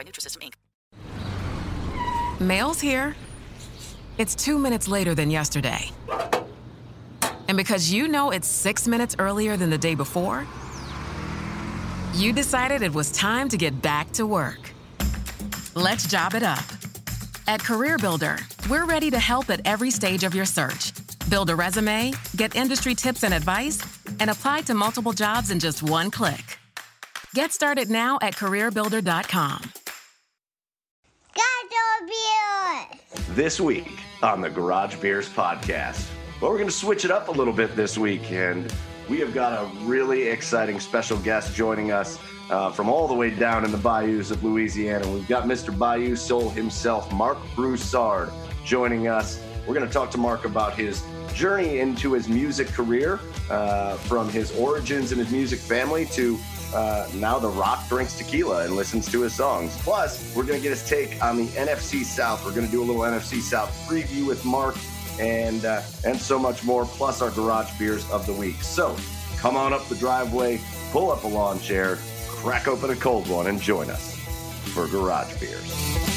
by Nutrisystem, Inc. Mail's here. It's two minutes later than yesterday. And because you know it's six minutes earlier than the day before, you decided it was time to get back to work. Let's job it up. At CareerBuilder, we're ready to help at every stage of your search. Build a resume, get industry tips and advice, and apply to multiple jobs in just one click. Get started now at CareerBuilder.com. This week on the Garage Beers podcast. Well, we're going to switch it up a little bit this week, and we have got a really exciting special guest joining us uh, from all the way down in the bayous of Louisiana. We've got Mr. Bayou Soul himself, Marc Broussard, joining us. We're going to talk to Marc about his journey into his music career, uh, from his origins in his music family to uh, now The Rock drinks tequila and listens to his songs. Plus, we're going to get his take on the NFC South. We're going to do a little NFC South preview with Marc and uh, and so much more. Plus, our garage beers of the week. So, come on up the driveway, pull up a lawn chair, crack open a cold one, and join us for garage beers.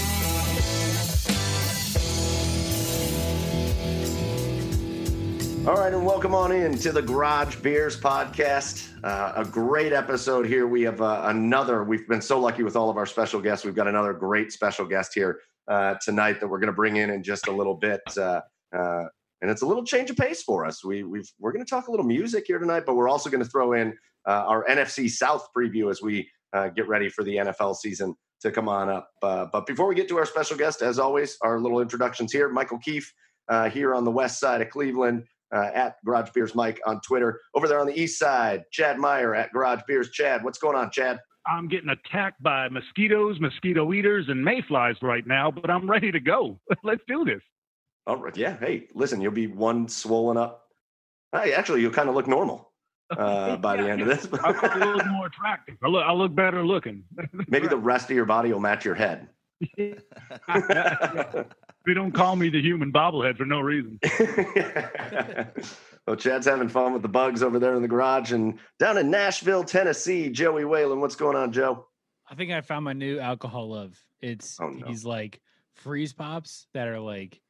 All right, and welcome on in to the Garage Beers podcast. Uh, a great episode here. We have uh, another. We've been so lucky with all of our special guests. We've got another great special guest here uh, tonight that we're going to bring in in just a little bit. Uh, uh, and it's a little change of pace for us. We, we've we're going to talk a little music here tonight, but we're also going to throw in uh, our NFC South preview as we get ready for the NFL season to come on up. but before we get to our special guest, as always, our little introductions here. Michael Keefe here on the west side of Cleveland uh, at Garage Beers Mike on Twitter. Over there on the east side, Chad Meyer at Garage Beers. Chad, what's going on, Chad? I'm getting attacked by mosquitoes, mosquito eaters, and mayflies right now, but I'm ready to go. Let's do this. All right. Yeah. Hey, listen, you'll be one swollen up. Hey, actually, you'll kind of look normal uh, by yeah, the end of this. I'll look more attractive. I look, I look better looking. Maybe the rest of your body will match your head. They don't call me the human bobblehead for no reason. well, Chad's having fun with the bugs over there in the garage and down in Nashville, Tennessee. Joey Whalen, what's going on, Joe? I think I found my new alcohol love. It's oh, no. these like freeze pops that are like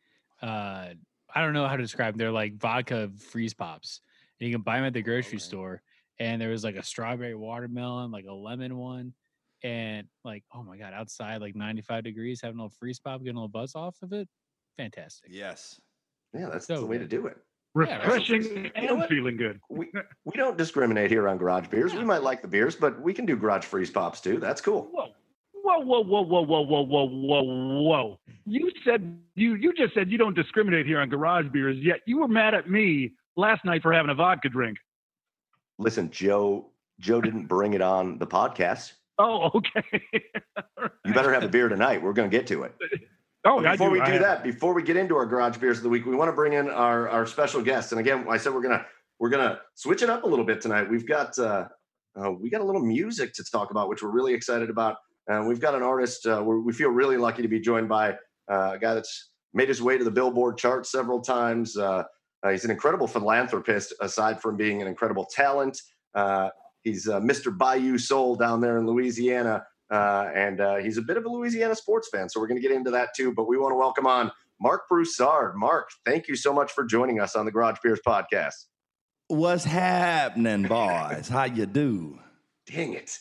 uh I don't know how to describe them. They're like vodka freeze pops. And you can buy them at the grocery okay. store. And there was like a strawberry watermelon, like a lemon one, and like oh my god outside like 95 degrees having a little freeze pop getting a little buzz off of it fantastic yes Yeah, that's so the way to do it. Refreshing yeah, and you know feeling good. we, we don't discriminate here on garage beers. We might like the beers, but we can do garage freeze pops too. That's cool. Whoa. Whoa, whoa, whoa, whoa, whoa, whoa, whoa, whoa, whoa. You said you you just said you don't discriminate here on garage beers, yet you were mad at me last night for having a vodka drink. Listen, Joe Joe didn't bring it on the podcast. Oh, okay. you better have a beer tonight. We're going to get to it. Oh, but before do. we do I that, have... before we get into our garage beers of the week, we want to bring in our our special guest. And again, I said we're gonna we're gonna switch it up a little bit tonight. We've got uh, uh, we got a little music to talk about, which we're really excited about. And we've got an artist uh, we feel really lucky to be joined by uh, a guy that's made his way to the Billboard chart several times. Uh, uh, he's an incredible philanthropist, aside from being an incredible talent. He's Mr. Bayou Soul down there in Louisiana. Uh, and uh, he's a bit of a Louisiana sports fan. So we're going to get into that too. But we want to welcome on Marc Broussard. Marc, thank you so much for joining us on the Garage Beers podcast. What's happening, boys? How you do? Dang it.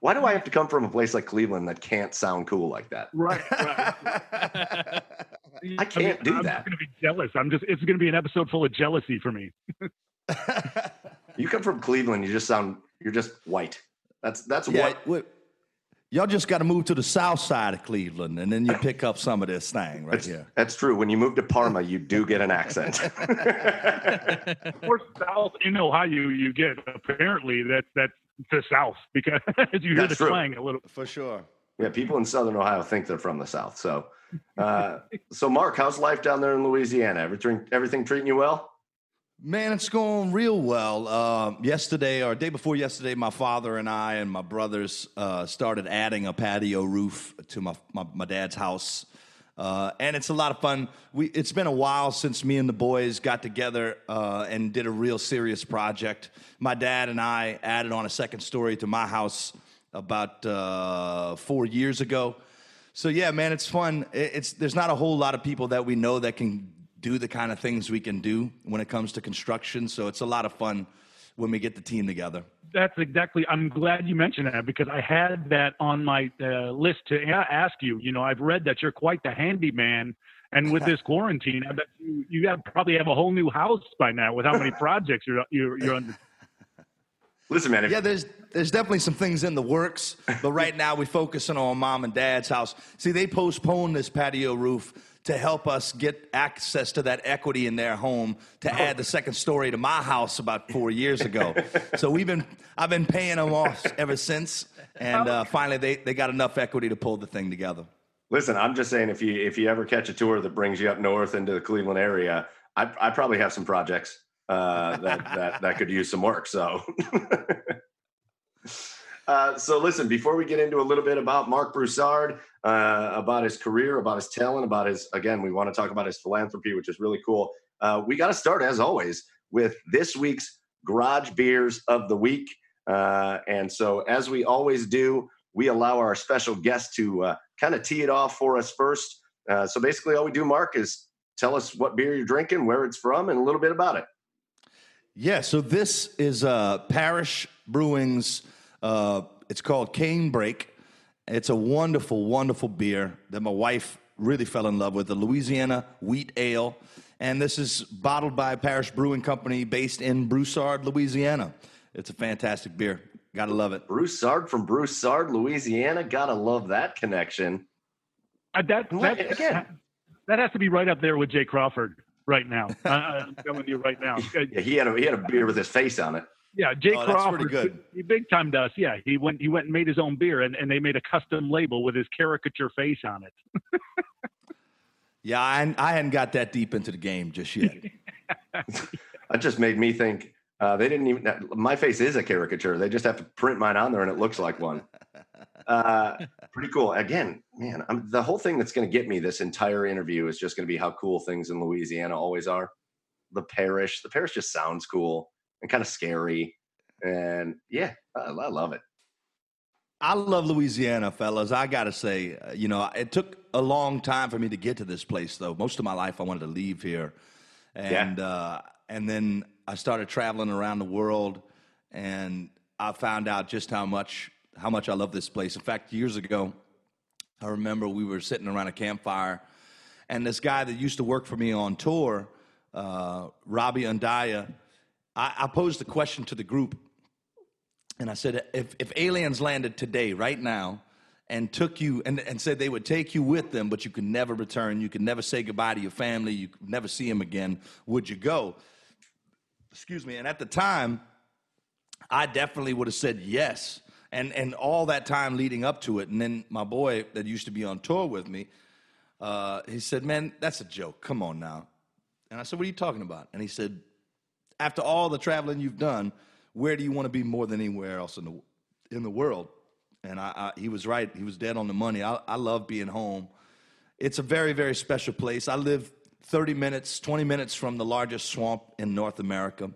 Why do I have to come from a place like Cleveland that can't sound cool like that? Right, right. I can't I mean, do I'm that. I'm going to be jealous. I'm just, it's going to be an episode full of jealousy for me. you come from Cleveland, you just sound, you're just white. That's, that's yeah, what. Y'all just got to move to the south side of Cleveland, and then you pick up some of this thing right that's, here. That's true. When you move to Parma, you do get an accent. More south in Ohio, you get apparently that that's the south because you hear that's the true. slang a little. For sure. Yeah, people in Southern Ohio think they're from the South. So, uh, so Mark, how's life down there in Louisiana? Everything everything treating you well? Man, it's going real well. Uh, yesterday, or day before yesterday, my father and I and my brothers uh, started adding a patio roof to my, my, my dad's house. Uh, and it's a lot of fun. We, it's been a while since me and the boys got together uh, and did a real serious project. My dad and I added on a second story to my house about uh, four years ago. So yeah, man, it's fun. It's there's not a whole lot of people that we know that can do the kind of things we can do when it comes to construction. So it's a lot of fun when we get the team together. That's exactly. I'm glad you mentioned that because I had that on my uh, list to ask you. You know, I've read that you're quite the handyman, and with this quarantine, I bet you you have probably have a whole new house by now with how many projects you're you're, you're under. Listen, man. If- yeah, there's there's definitely some things in the works, but right now we're focusing on mom and dad's house. See, they postponed this patio roof to help us get access to that equity in their home to add the second story to my house about four years ago. so we've been I've been paying them off ever since, and uh, finally they, they got enough equity to pull the thing together. Listen, I'm just saying if you if you ever catch a tour that brings you up north into the Cleveland area, I I probably have some projects uh, that that that could use some work. So. Uh, so listen, before we get into a little bit about Marc Broussard, uh, about his career, about his talent, about his again, we want to talk about his philanthropy, which is really cool. Uh, we got to start as always with this week's garage beers of the week. Uh, and so, as we always do, we allow our special guest to uh, kind of tee it off for us first. so basically, all we do, Marc, is tell us what beer you're drinking, where it's from, and a little bit about it. Yeah. So this is uh, Parish Brewing's uh, it's called Canebrake. It's a wonderful, wonderful beer that my wife really fell in love with, the Louisiana Wheat Ale. And this is bottled by Parish Brewing Company based in Broussard, Louisiana. It's a fantastic beer. Gotta love it. Broussard from Broussard, Louisiana. Gotta love that connection. Uh, that, that, again, that has to be right up there with Jay Crawford right now. I'm telling you right now. yeah, he had a, he had a beer with his face on it. Yeah, Jay oh, Crawford, good. he big timed us. Yeah, he went he went and made his own beer, and, and they made a custom label with his caricature face on it. yeah, I, I hadn't got that deep into the game just yet. that just made me think. Uh, they didn't even. My face is a caricature. They just have to print mine on there, and it looks like one. Uh, pretty cool. Again, man, I'm, the whole thing that's going to get me this entire interview is just going to be how cool things in Louisiana always are. The parish, the parish just sounds cool and kind of scary. And yeah, I, I love it. I love Louisiana, fellas. I got to say, uh, you know, it took a long time for me to get to this place, though. Most of my life, I wanted to leave here, and yeah. uh, and then I started traveling around the world, and I found out just how much how much I love this place. In fact, years ago, I remember we were sitting around a campfire, And this guy that used to work for me on tour, uh, Robbie Undaya, I, I posed the question to the group, and I said, if, if aliens landed today, right now, and took you and, and said they would take you with them, but you could never return, you could never say goodbye to your family, you could never see them again, would you go? Excuse me. And at the time, I definitely would have said yes. And, and all that time leading up to it. And then my boy that used to be on tour with me, uh, he said, Man, that's a joke. Come on now. And I said, What are you talking about? And he said, After all the traveling you've done, where do you want to be more than anywhere else in the, in the world? And I, I, he was right. He was dead on the money. I, I love being home. It's a very, very special place. I live 30 minutes, 20 minutes from the largest swamp in North America.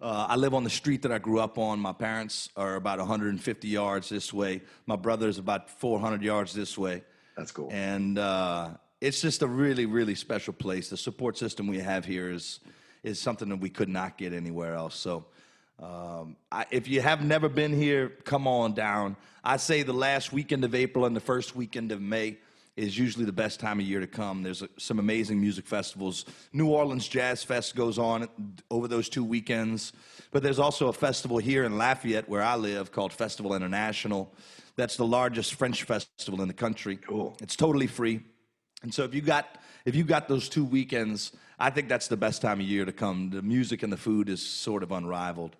Uh, I live on the street that I grew up on. My parents are about 150 yards this way. My brother is about 400 yards this way. That's cool. And uh, it's just a really, really special place. The support system we have here is is something that we could not get anywhere else. So, um, I, if you have never been here, come on down. I say the last weekend of April and the first weekend of May is usually the best time of year to come. There's some amazing music festivals. New Orleans Jazz Fest goes on over those two weekends, but there's also a festival here in Lafayette where I live called Festival International. That's the largest French festival in the country. Cool. It's totally free. And so if you got if you got those two weekends, I think that's the best time of year to come. The music and the food is sort of unrivaled.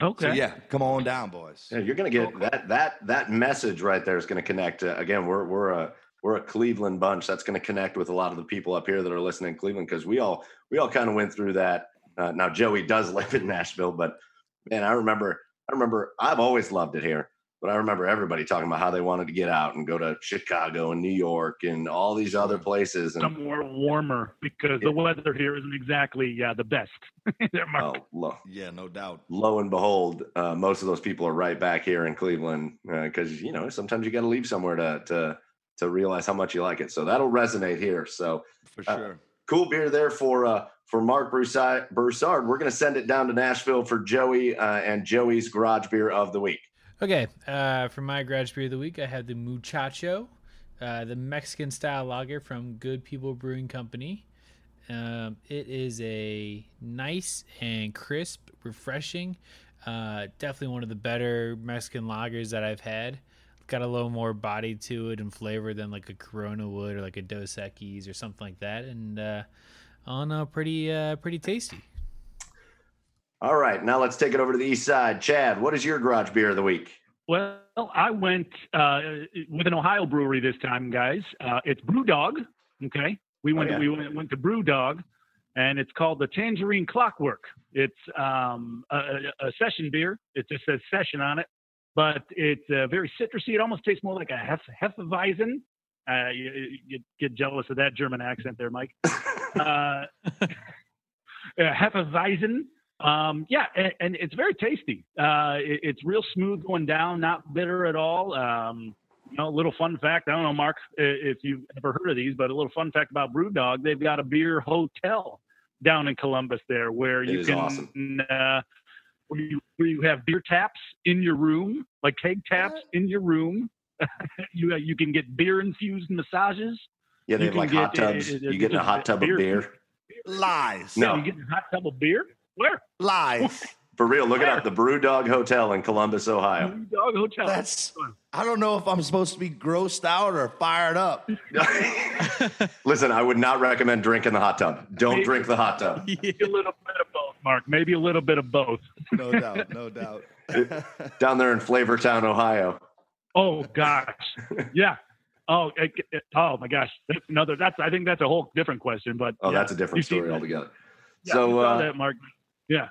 Okay. So yeah, come on down, boys. Yeah, you're gonna get that that that message right there is gonna connect. Uh, again, we're we're a we're a Cleveland bunch. That's going to connect with a lot of the people up here that are listening in Cleveland because we all we all kind of went through that. Uh, now Joey does live in Nashville, but man, I remember I remember I've always loved it here. But I remember everybody talking about how they wanted to get out and go to Chicago and New York and all these other places. And somewhere warmer because the weather here isn't exactly yeah the best. oh, lo, yeah, no doubt. Lo and behold, uh, most of those people are right back here in Cleveland because uh, you know sometimes you got to leave somewhere to to to realize how much you like it. So that'll resonate here. So for uh, sure. Uh, cool beer there for uh for Marc Broussard. Broussard. We're going to send it down to Nashville for Joey uh, and Joey's garage beer of the week. Okay, uh, for my garage beer of the week, I have the Muchacho, uh, the Mexican style lager from Good People Brewing Company. Um, it is a nice and crisp, refreshing. Uh, definitely one of the better Mexican lagers that I've had got a little more body to it and flavor than like a Corona would or like a Dos Equis or something like that, and uh, all, pretty uh, pretty tasty. All right, now let's take it over to the east side. Chad, what is your garage beer of the week? Well, I went uh, with an Ohio brewery this time, guys. Uh, it's BrewDog. Okay, we went oh, yeah. we went, went to BrewDog, and it's called the Tangerine Clockwork. It's um, a, a, session beer. It just says session on it but it's uh, very citrusy. It almost tastes more like a Hef- Hefeweizen. Uh, you, you, get jealous of that German accent there, Mike. uh, Hefeweizen. Um, yeah, and, and, it's very tasty. Uh, it, it's real smooth going down, not bitter at all. Um, you know, a little fun fact. I don't know, Marc, if you've ever heard of these, but a little fun fact about BrewDog: they've got a beer hotel down in Columbus there, where it you can awesome. uh, where you, where you have beer taps in your room, like keg taps in your room. you uh, you can get beer infused massages. Yeah, they you have like get, hot tubs. Uh, you get in a hot tub beer. of beer. Lies. No, you get a hot tub of beer. Where? Lies. For real, look Where? it up. The BrewDog Hotel in Columbus, Ohio. Brew Dog Hotel. That's. I don't know if I'm supposed to be grossed out or fired up. Listen, I would not recommend drinking the hot tub. Don't Maybe. drink the hot tub. Yeah. A little bit of both, Marc. Maybe a little bit of both. no doubt. No doubt. Down there in Flavortown, Ohio. Oh gosh. Yeah. Oh, it, it, oh my gosh. That's another. That's. I think that's a whole different question. But oh, yeah, that's a different story altogether. Yeah, so uh, that, Marc. Yeah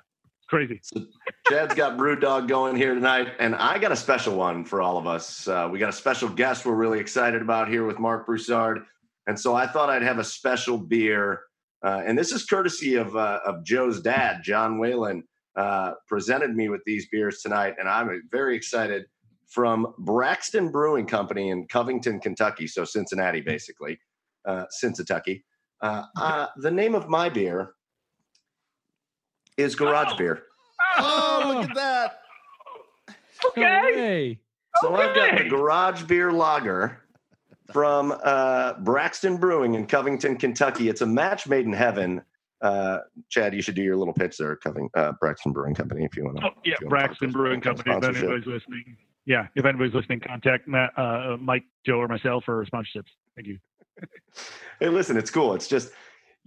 crazy. So Chad's got BrewDog going here tonight, and I got a special one for all of us. Uh, we got a special guest we're really excited about here with Marc Broussard, and so I thought I'd have a special beer, uh, and this is courtesy of uh, of Joe's dad, John Whalen, uh, presented me with these beers tonight, and I'm very excited. From Braxton Brewing Company in Covington, Kentucky, so Cincinnati, basically, uh, Cincinnati. Uh, the name of my beer is garage oh. beer. Oh, look at that. Okay. Hey. So okay. I've got the garage beer lager from uh, Braxton Brewing in Covington, Kentucky. It's a match made in heaven. Uh, Chad, you should do your little pitch there, Coving, uh, Braxton Brewing Company, if you want to. Oh, yeah, Braxton Brewing Company. If anybody's listening, yeah, if anybody's listening, contact Matt, uh, Mike, Joe, or myself for sponsorships. Thank you. hey, listen, it's cool. It's just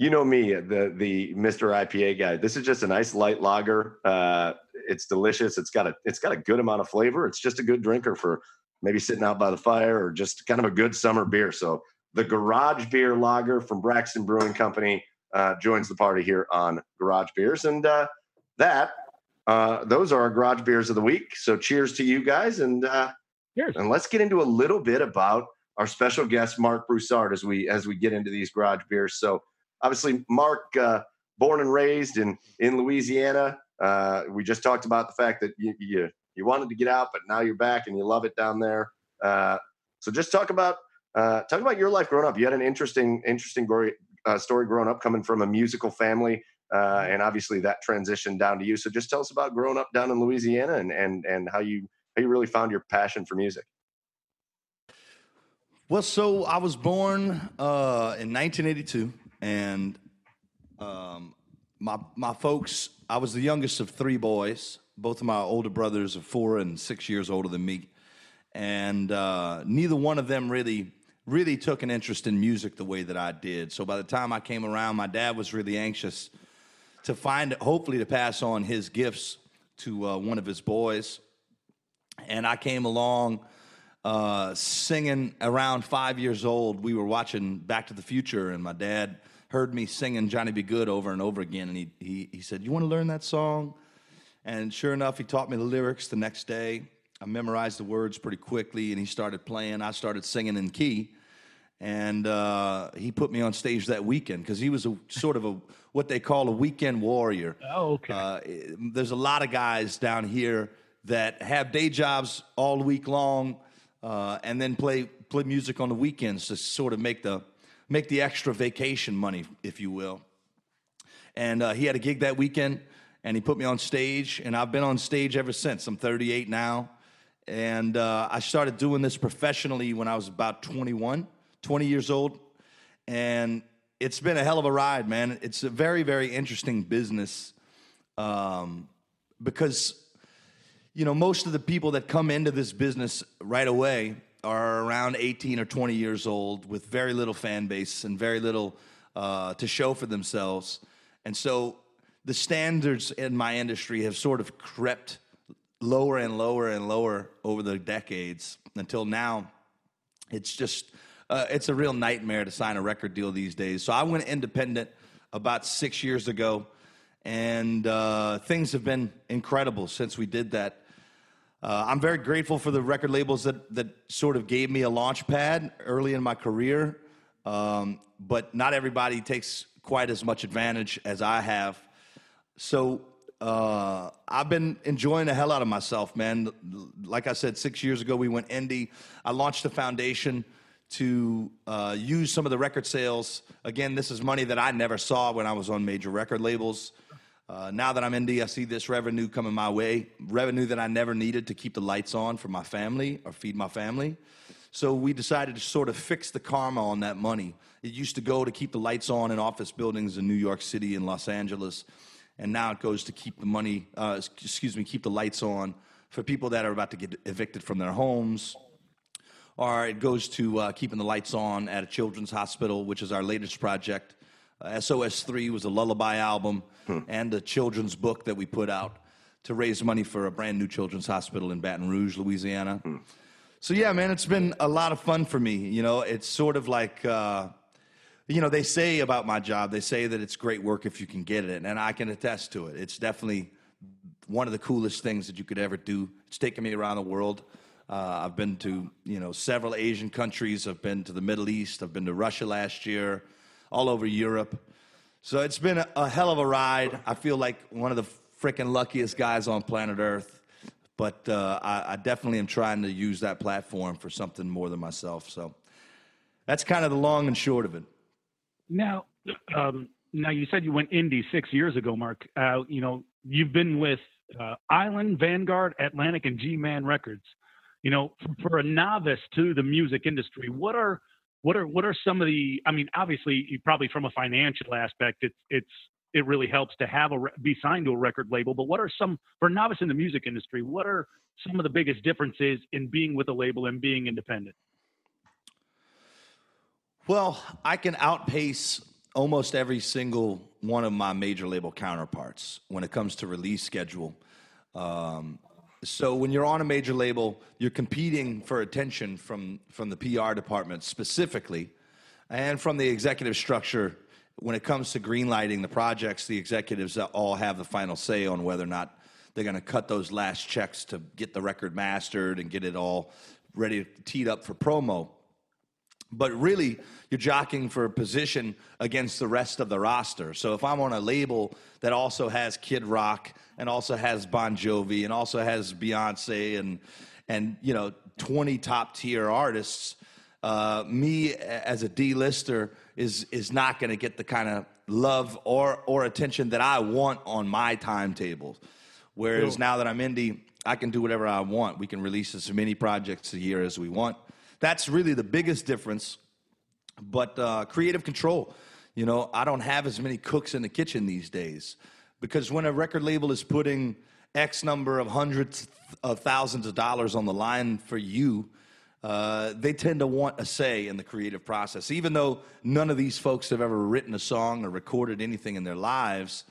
you know me, the the Mister IPA guy. This is just a nice light lager. Uh, it's delicious. It's got a it's got a good amount of flavor. It's just a good drinker for maybe sitting out by the fire or just kind of a good summer beer. So the Garage Beer Lager from Braxton Brewing Company uh, joins the party here on Garage Beers, and uh, that uh, those are our Garage Beers of the week. So cheers to you guys, and uh, cheers. and let's get into a little bit about our special guest Marc Broussard as we as we get into these Garage Beers. So obviously, Marc, uh, born and raised in in Louisiana. Uh, we just talked about the fact that you, you you wanted to get out, but now you're back and you love it down there. Uh, so just talk about uh, talk about your life growing up. You had an interesting interesting story, uh, story growing up, coming from a musical family, uh, and obviously that transition down to you. So just tell us about growing up down in Louisiana and and and how you how you really found your passion for music. Well, so I was born uh, in 1982, and um, my my folks. I was the youngest of three boys both of my older brothers are four and six years older than me, and uh, neither one of them really really took an interest in music the way that I did. So by the time I came around, my dad was really anxious to find, hopefully, to pass on his gifts to uh, one of his boys, and I came along. Uh, singing around five years old, we were watching Back to the Future, and my dad heard me singing Johnny B. Goode over and over again, and he he, he said, "You want to learn that song?" And sure enough, he taught me the lyrics the next day. I memorized the words pretty quickly, and he started playing. I started singing in key, and uh, he put me on stage that weekend because he was a sort of a what they call a weekend warrior. Oh, okay. Uh, there's a lot of guys down here that have day jobs all week long, uh, and then play play music on the weekends to sort of make the make the extra vacation money, if you will. And uh, he had a gig that weekend and he put me on stage, and I've been on stage ever since. I'm 38 now, and uh, I started doing this professionally when I was about 21, 20 years old, and it's been a hell of a ride, man. It's a very, very interesting business um, because you know most of the people that come into this business right away are around 18 or 20 years old with very little fan base and very little uh, to show for themselves. And so the standards in my industry have sort of crept lower and lower and lower over the decades until now. It's just uh, it's a real nightmare to sign a record deal these days. So i went independent about six years ago and uh, things have been incredible since we did that uh, i'm very grateful for the record labels that, that sort of gave me a launch pad early in my career um, but not everybody takes quite as much advantage as i have so uh, I've been enjoying the hell out of myself, man. Like I said, six years ago, we went indie. I launched a foundation to uh, use some of the record sales. Again, this is money that I never saw when I was on major record labels. Uh, now that I'm in I see this revenue coming my way, revenue that I never needed to keep the lights on for my family or feed my family. So we decided to sort of fix the karma on that money. It used to go to keep the lights on in office buildings in New York City and Los Angeles and now it goes to keep the money, uh, excuse me, keep the lights on for people that are about to get evicted from their homes. Or it goes to uh, keeping the lights on at a children's hospital, which is our latest project. Uh, SOS3 was a lullaby album hmm. and a children's book that we put out to raise money for a brand new children's hospital in Baton Rouge, Louisiana. Hmm. So, yeah, man, it's been a lot of fun for me. You know, it's sort of like uh, you know, they say about my job, they say that it's great work if you can get it, and I can attest to it. It's definitely one of the coolest things that you could ever do. It's taken me around the world. Uh, I've been to you know several Asian countries. I've been to the Middle East. I've been to Russia last year, all over Europe. So it's been a, a hell of a ride. I feel like one of the freaking luckiest guys on planet Earth. But uh, I, I definitely am trying to use that platform for something more than myself. So that's kind of the long and short of it. Now, um, now you said you went indie six years ago, Marc. Uh, you know, you've been with uh, Island, Vanguard, Atlantic, and G Man Records. You know, for, for a novice to the music industry, what are what are what are some of the? I mean, obviously, probably from a financial aspect, it's it's it really helps to have a be signed to a record label. But what are some for novice in the music industry? What are some of the biggest differences in being with a label and being independent? Well, I can outpace almost every single one of my major label counterparts when it comes to release schedule. Um, so when you're on a major label, you're competing for attention from from the PR department specifically, and from the executive structure. When it comes to greenlighting the projects, the executives all have the final say on whether or not they're going to cut those last checks to get the record mastered and get it all ready teed up for promo. But really, you're jockeying for a position against the rest of the roster. So if I'm on a label that also has Kid Rock and also has Bon Jovi and also has Beyonce and and you know 20 top tier artists, uh, me as a D-lister is is not going to get the kind of love or or attention that I want on my timetable. Whereas now that I'm indie, I can do whatever I want. We can release as many projects a year as we want. That's really the biggest difference. But uh, creative control, you know, I don't have as many cooks in the kitchen these days because when a record label is putting X number of hundreds of thousands of dollars on the line for you, uh, they tend to want a say in the creative process. Even though none of these folks have ever written a song or recorded anything in their lives,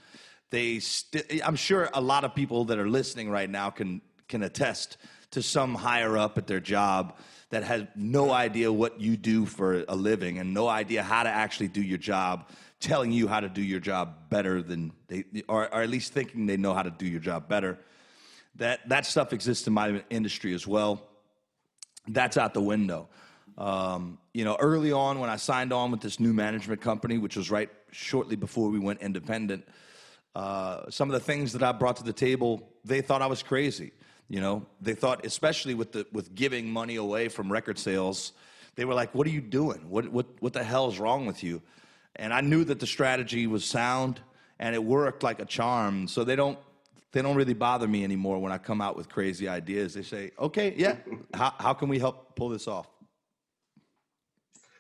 they st- I'm sure a lot of people that are listening right now can can attest to some higher up at their job that has no idea what you do for a living and no idea how to actually do your job, telling you how to do your job better than they, or, or at least thinking they know how to do your job better. That, that stuff exists in my industry as well. That's out the window. Um, you know, early on when I signed on with this new management company, which was right shortly before we went independent, uh, some of the things that I brought to the table, they thought I was crazy. You know, they thought, especially with the with giving money away from record sales, they were like, "What are you doing? What what what the hell is wrong with you?" And I knew that the strategy was sound and it worked like a charm. So they don't they don't really bother me anymore when I come out with crazy ideas. They say, "Okay, yeah, how how can we help pull this off?"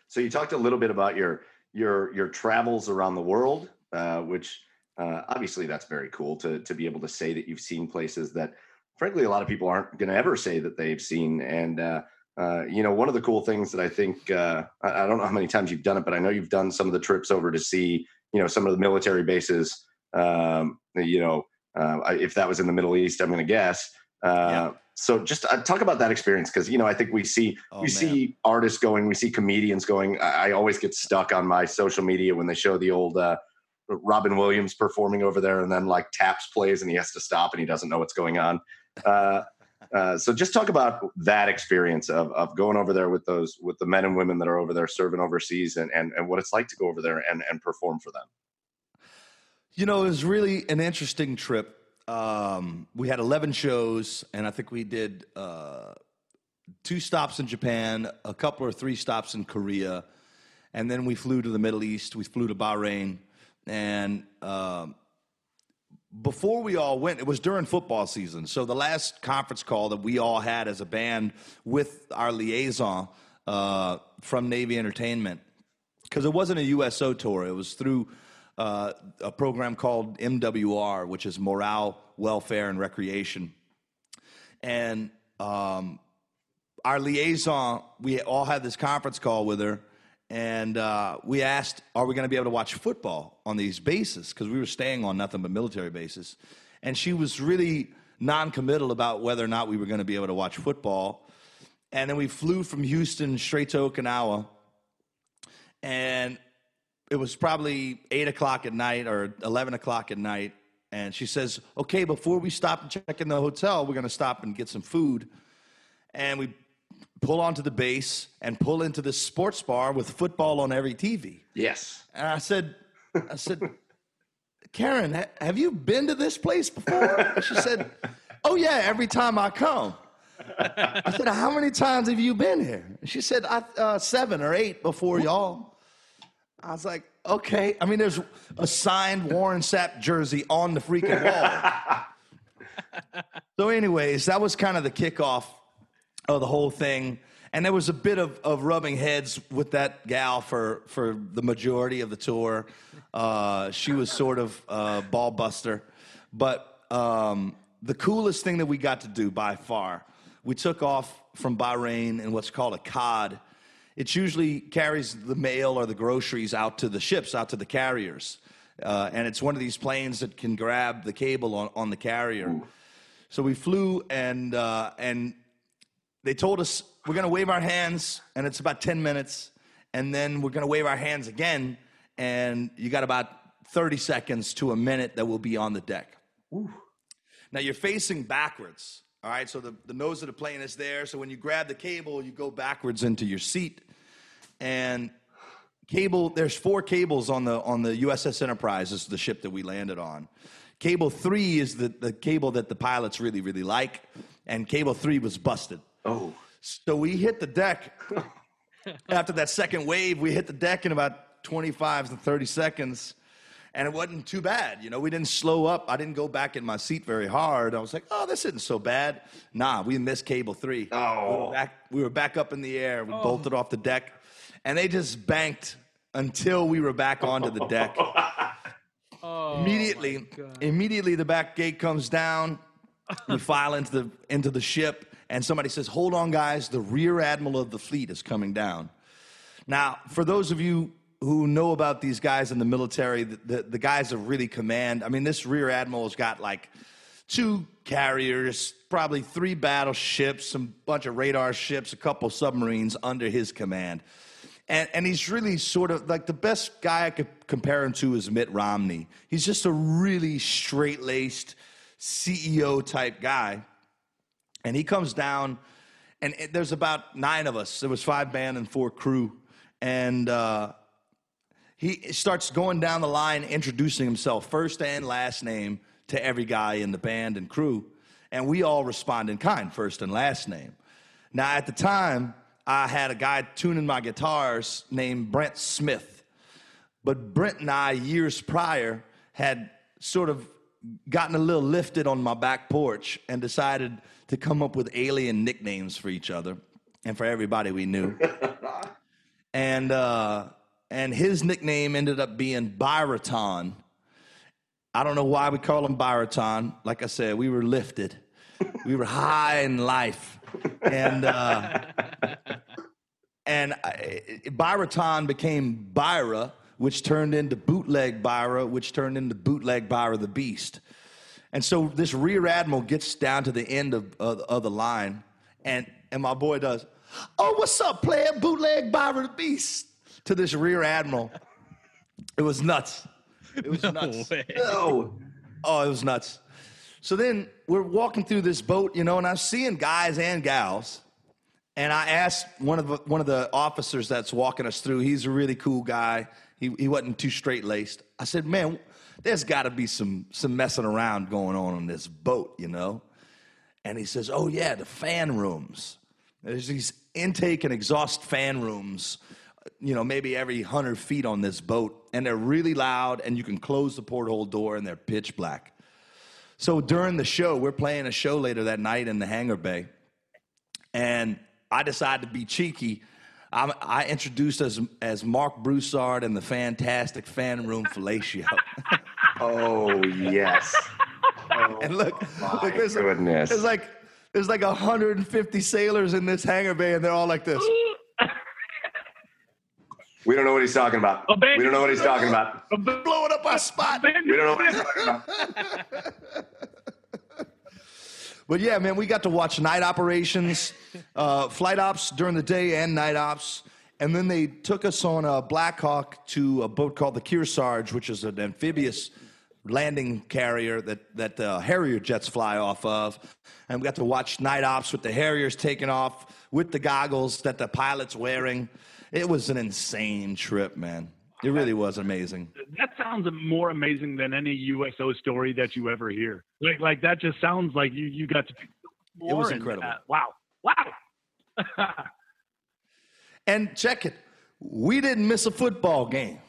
So you talked a little bit about your your your travels around the world, uh, which uh, obviously that's very cool to to be able to say that you've seen places that frankly, a lot of people aren't going to ever say that they've seen. And, uh, uh, you know, one of the cool things that I think, uh, I, I, don't know how many times you've done it, but I know you've done some of the trips over to see, you know, some of the military bases, um, you know, uh, if that was in the Middle East, I'm going to guess. Uh, yeah. So just uh, talk about that experience because you know I think we see oh, we man. see artists going, we see comedians going. I, I, always get stuck on my social media when they show the old Robin Williams performing over there, and then like taps plays and he has to stop and he doesn't know what's going on. Uh, uh, so just talk about that experience of, of going over there with those with the men and women that are over there serving overseas and, and, and what it's like to go over there and, and perform for them. You know, it was really an interesting trip. Um, we had 11 shows, and I think we did uh, two stops in Japan, a couple or three stops in Korea, and then we flew to the Middle East. We flew to Bahrain, and um, before we all went, it was during football season. So the last conference call that we all had as a band with our liaison uh, from Navy Entertainment, because it wasn't a USO tour, it was through uh, a program called MWR, which is Morale, Welfare, and Recreation. And um, our liaison, we all had this conference call with her and uh, we asked, "Are we going to be able to watch football on these bases?" Because we were staying on nothing but military bases, and she was really non-committal about whether or not we were going to be able to watch football. And then we flew from Houston straight to Okinawa, and it was probably eight o'clock at night or eleven o'clock at night. And she says, "Okay, before we stop and check in the hotel, we're going to stop and get some food." And we pull onto the base and pull into the sports bar with football on every TV. Yes. And I said, I said, Karen, ha- have you been to this place before? She said, Oh yeah, every time I come. I said, How many times have you been here? She said, uh, Seven or eight before y'all. I was like, Okay. I mean, there's a signed Warren Sapp jersey on the freaking wall. so, anyways, that was kind of the kickoff of the whole thing. and there was a bit of, of rubbing heads with that gal for, for the majority of the tour. Uh, she was sort of a ball buster. But um, the coolest thing that we got to do by far, we took off from Bahrain in what's called a COD. It usually carries the mail or the groceries out to the ships, out to the carriers. Uh, and it's one of these planes that can grab the cable on, on the carrier. So we flew, and, uh, and they told us we're going to wave our hands, and it's about 10 minutes, and then we're going to wave our hands again, and you got about 30 seconds to a minute that will be on the deck. Ooh. Now you're facing backwards. All right, so the, the nose of the plane is there. So when you grab the cable, you go backwards into your seat. And cable, there's four cables on the on the USS Enterprise, is the ship that we landed on. Cable three is the, the cable that the pilots really, really like, and cable three was busted. Oh. So we hit the deck. After that second wave, we hit the deck in about 25 to 30 seconds and it wasn't too bad. You know, we didn't slow up. I didn't go back in my seat very hard. I was like, oh, this isn't so bad. Nah, we missed cable three. Oh. We were back, we were back up in the air. We oh. bolted off the deck, and they just banked until we were back onto the deck. oh, immediately, immediately the back gate comes down. We file into the into the ship, and somebody says, "Hold on, guys! The rear admiral of the fleet is coming down." Now, for those of you who know about these guys in the military, the, the, the guys of really command. I mean, this rear admiral's got like two carriers, probably three battleships, some bunch of radar ships, a couple submarines under his command. And, and he's really sort of like the best guy I could compare him to is Mitt Romney. He's just a really straight laced CEO type guy. And he comes down, and it, there's about nine of us. There was five band and four crew. And uh, he starts going down the line, introducing himself, first and last name, to every guy in the band and crew. And we all respond in kind, first and last name. Now, at the time, I had a guy tuning my guitars named Brent Smith. But Brent and I, years prior, had sort of gotten a little lifted on my back porch and decided to come up with alien nicknames for each other and for everybody we knew. and uh, and his nickname ended up being Byraton. I don't know why we call him Byraton. Like I said, we were lifted, we were high in life, and uh, and Byraton became Byra, which turned into bootleg Byra, which turned into bootleg Byra the Beast. And so this rear admiral gets down to the end of, of, of the line, and and my boy does, "Oh, what's up, player? Bootleg Byra the Beast." to this rear admiral. It was nuts. It was no nuts. Way. No. Oh, it was nuts. So then we're walking through this boat, you know, and I'm seeing guys and gals. And I asked one of the, one of the officers that's walking us through. He's a really cool guy. He, he wasn't too straight laced. I said, "Man, there's got to be some some messing around going on on this boat, you know." And he says, "Oh yeah, the fan rooms. There's these intake and exhaust fan rooms you know, maybe every hundred feet on this boat, and they're really loud, and you can close the porthole door, and they're pitch black. So during the show, we're playing a show later that night in the hangar bay, and I decided to be cheeky. I, I introduced as as Marc Broussard and the fantastic fan room fellatio. oh yes. Oh, and look, look there's, goodness. there's like there's like 150 sailors in this hangar bay, and they're all like this. We don't know what he's talking about. Abandon. We don't know what he's talking about. Blowing up our spot. Abandon. We don't know what he's talking about. but yeah, man, we got to watch night operations, uh, flight ops during the day and night ops. And then they took us on a Blackhawk to a boat called the Kearsarge, which is an amphibious landing carrier that, that uh, Harrier jets fly off of. And we got to watch night ops with the Harriers taking off with the goggles that the pilot's wearing. It was an insane trip, man. It really was amazing. That sounds more amazing than any USO story that you ever hear. Like, like that just sounds like you you got to. It was incredible. Wow, wow. and check it, we didn't miss a football game,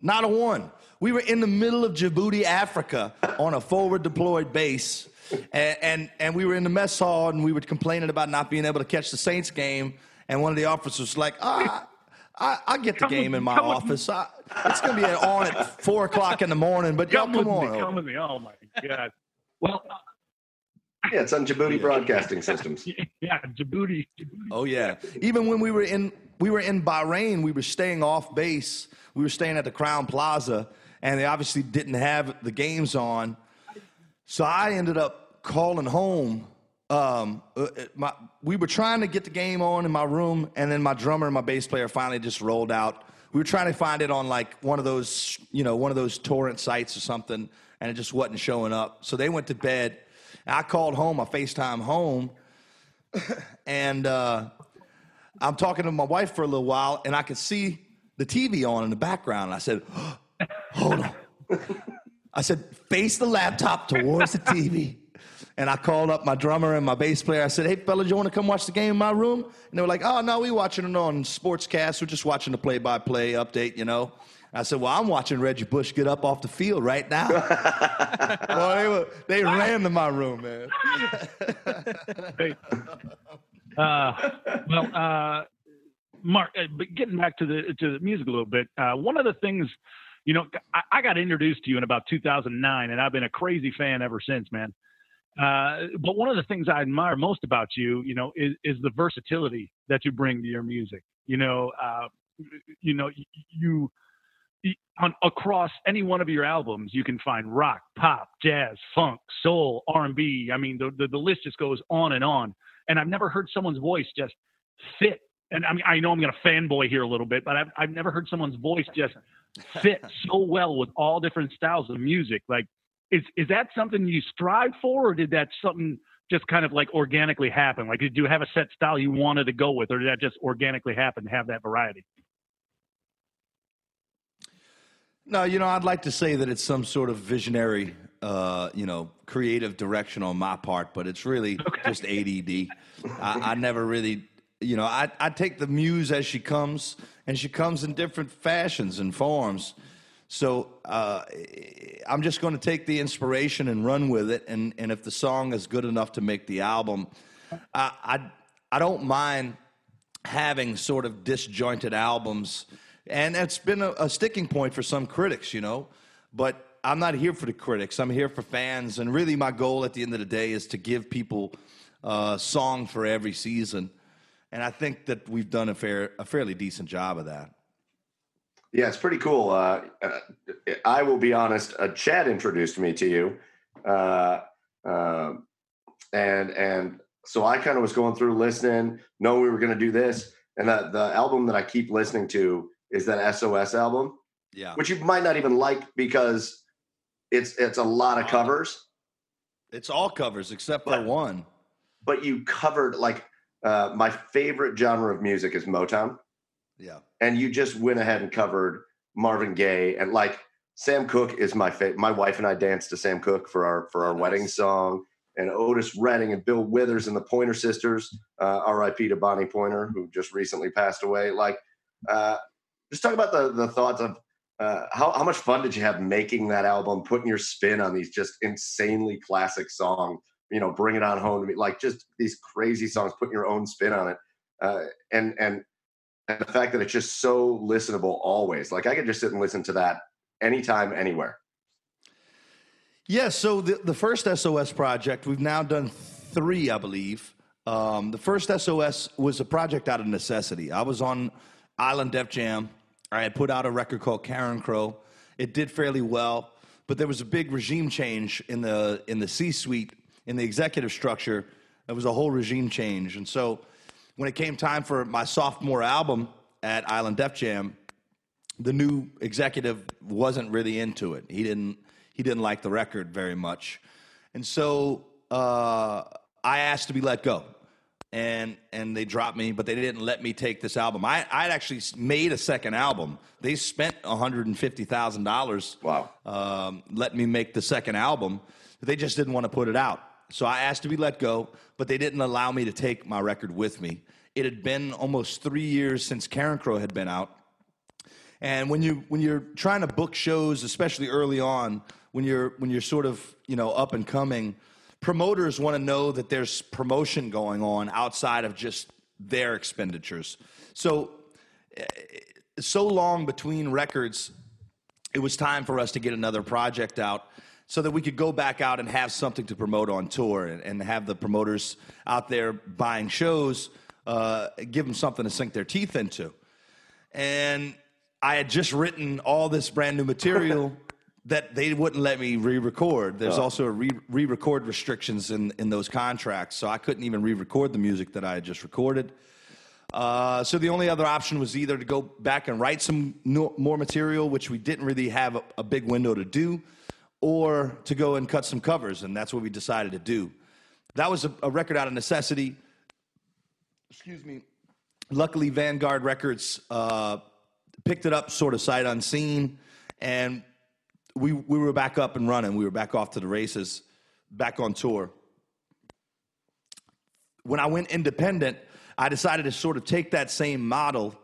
not a one. We were in the middle of Djibouti, Africa, on a forward deployed base and, and and we were in the mess hall and we were complaining about not being able to catch the Saints game. And one of the officers was like, ah. I, I get the game in my office. I, it's going to be on at four o'clock in the morning, but y'all come on. Me, come with me. Oh my god. Well, uh, yeah, it's on Djibouti Broadcasting Systems. Yeah, Djibouti, Djibouti. Oh yeah. Even when we were in we were in Bahrain, we were staying off base. We were staying at the Crowne Plaza, and they obviously didn't have the games on. So I ended up calling home. Um, uh, my, we were trying to get the game on in my room, and then my drummer and my bass player finally just rolled out. We were trying to find it on like one of those, you know, one of those torrent sites or something, and it just wasn't showing up. So they went to bed. I called home. I FaceTime home, and uh, I'm talking to my wife for a little while, and I could see the TV on in the background. And I said, oh, "Hold on." I said, "Face the laptop towards the TV." And I called up my drummer and my bass player. I said, "Hey, fellas, you want to come watch the game in my room?" And they were like, "Oh no, we watching it on Sportscast. We're just watching the play-by-play update, you know." I said, "Well, I'm watching Reggie Bush get up off the field right now." well, they, were, they ran to my room, man. uh, well, uh, Marc, uh, but getting back to the to the music a little bit, uh, one of the things, you know, I, I, got introduced to you in about 2009, and I've been a crazy fan ever since, man. Uh, but one of the things I admire most about you, you know, is, is the versatility that you bring to your music. You know, uh, you know, you on, across any one of your albums, you can find rock, pop, jazz, funk, soul, R&B. I mean, the, the, the list just goes on and on. And I've never heard someone's voice just fit. And I mean, I know I'm going to fanboy here a little bit, but I've, I've never heard someone's voice just fit so well with all different styles of music. Like, is is that something you strive for, or did that something just kind of like organically happen? Like, did you have a set style you wanted to go with, or did that just organically happen to have that variety? No, you know, I'd like to say that it's some sort of visionary, uh, you know, creative direction on my part, but it's really okay. just ADD. I, I, never really, you know, I, I take the muse as she comes, and she comes in different fashions and forms. So uh, I'm just going to take the inspiration and run with it. And, and if the song is good enough to make the album, I, I, I don't mind having sort of disjointed albums and it's been a, a sticking point for some critics, you know. But I'm not here for the critics. I'm here for fans. And really, my goal at the end of the day is to give people a uh, song for every season. And I think that we've done a fair, a fairly decent job of that. Yeah, it's pretty cool. Uh, uh, I will be honest. Uh, Chad introduced me to you, uh, um, and and so I kind of was going through listening, know we were going to do this, and the the album that I keep listening to is that SOS album. Yeah. Which you might not even like because it's it's a lot of covers. It's all covers except but, for one. But you covered like uh, my favorite genre of music is Motown. Yeah. And you just went ahead and covered Marvin Gaye and like Sam Cooke is my favorite. My wife and I danced to Sam Cooke for our for our nice. wedding song, and Otis Redding and Bill Withers and the Pointer Sisters. Uh, R.I.P. to Bonnie Pointer, who just recently passed away. Like, uh, just talk about the the thoughts of uh, how how much fun did you have making that album, putting your spin on these just insanely classic songs. You know, bring it on home to me, like just these crazy songs, putting your own spin on it, uh, and and and the fact that it's just so listenable always. Like I could just sit and listen to that anytime, anywhere. Yeah. So the the first SOS project, we've now done three, I believe. Um, the first SOS was a project out of necessity. I was on Island Def Jam. I had put out a record called Carencro. It did fairly well, but there was a big regime change in the in the C-suite in the executive structure. It was a whole regime change, and so when it came time for my sophomore album at Island Def Jam, the new executive wasn't really into it. He didn't he didn't like the record very much, and so uh, I asked to be let go and and they dropped me, but they didn't let me take this album. I I'd actually made a second album. They spent one hundred and fifty thousand dollars. Wow. Um, let me make the second album. They just didn't want to put it out. So I asked to be let go, but they didn't allow me to take my record with me. It had been almost three years since Carencro had been out. And when you when you're trying to book shows, especially early on, when you're when you're sort of you know up and coming, promoters want to know that there's promotion going on outside of just their expenditures. So, eh, so long between records, it was time for us to get another project out so that we could go back out and have something to promote on tour and, and have the promoters out there buying shows uh, give them something to sink their teeth into. And I had just written all this brand new material that they wouldn't let me re-record. There's oh. also re-record restrictions in in those contracts, so I couldn't even re-record the music that I had just recorded. Uh, so the only other option was either to go back and write some new, more material, which we didn't really have a, a big window to do, or to go and cut some covers, and that's what we decided to do. That was a, a record out of necessity. Excuse me. Luckily, Vanguard Records uh, picked it up sort of sight unseen, and we, we were back up and running. We were back off to the races, back on tour. When I went independent, I decided to sort of take that same model.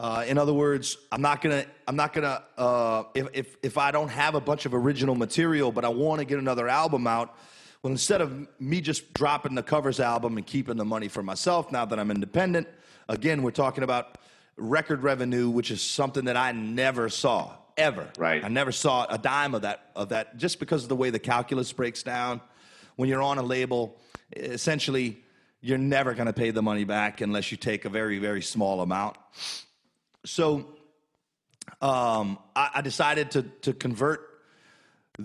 Uh, in other words, I'm not gonna, I'm not gonna, uh, if, if, if I don't have a bunch of original material, but I want to get another album out, well, instead of me just dropping the covers album and keeping the money for myself now that I'm independent, again, we're talking about record revenue, which is something that I never saw ever. Right. I never saw a dime of that of that just because of the way the calculus breaks down. When you're on a label, essentially you're never going to pay the money back unless you take a very very small amount. So um, I, I decided to to convert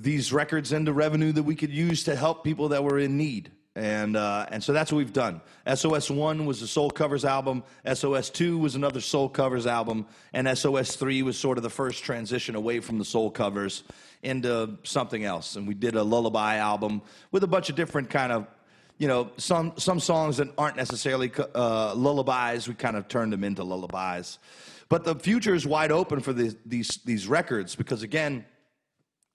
these records into revenue that we could use to help people that were in need. And, uh, and so that's what we've done. SOS 1 was a soul covers album, SOS 2 was another soul covers album, and SOS 3 was sort of the first transition away from the soul covers into something else. And we did a lullaby album with a bunch of different kind of, you know, some, some songs that aren't necessarily uh, lullabies, we kind of turned them into lullabies. But the future is wide open for the, these, these records because, again,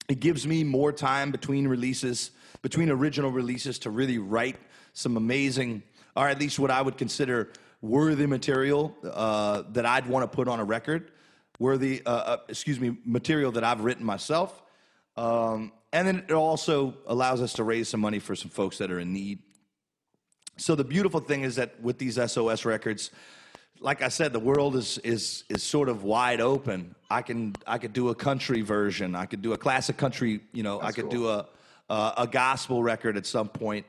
it gives me more time between releases between original releases to really write some amazing, or at least what I would consider worthy material uh, that I'd want to put on a record, worthy, uh, uh, excuse me, material that I've written myself. Um, and then it also allows us to raise some money for some folks that are in need. So the beautiful thing is that with these SOS records, like I said, the world is is is sort of wide open. I can I could do a country version. I could do a classic country. You know, That's I could cool. do a uh, a gospel record at some point.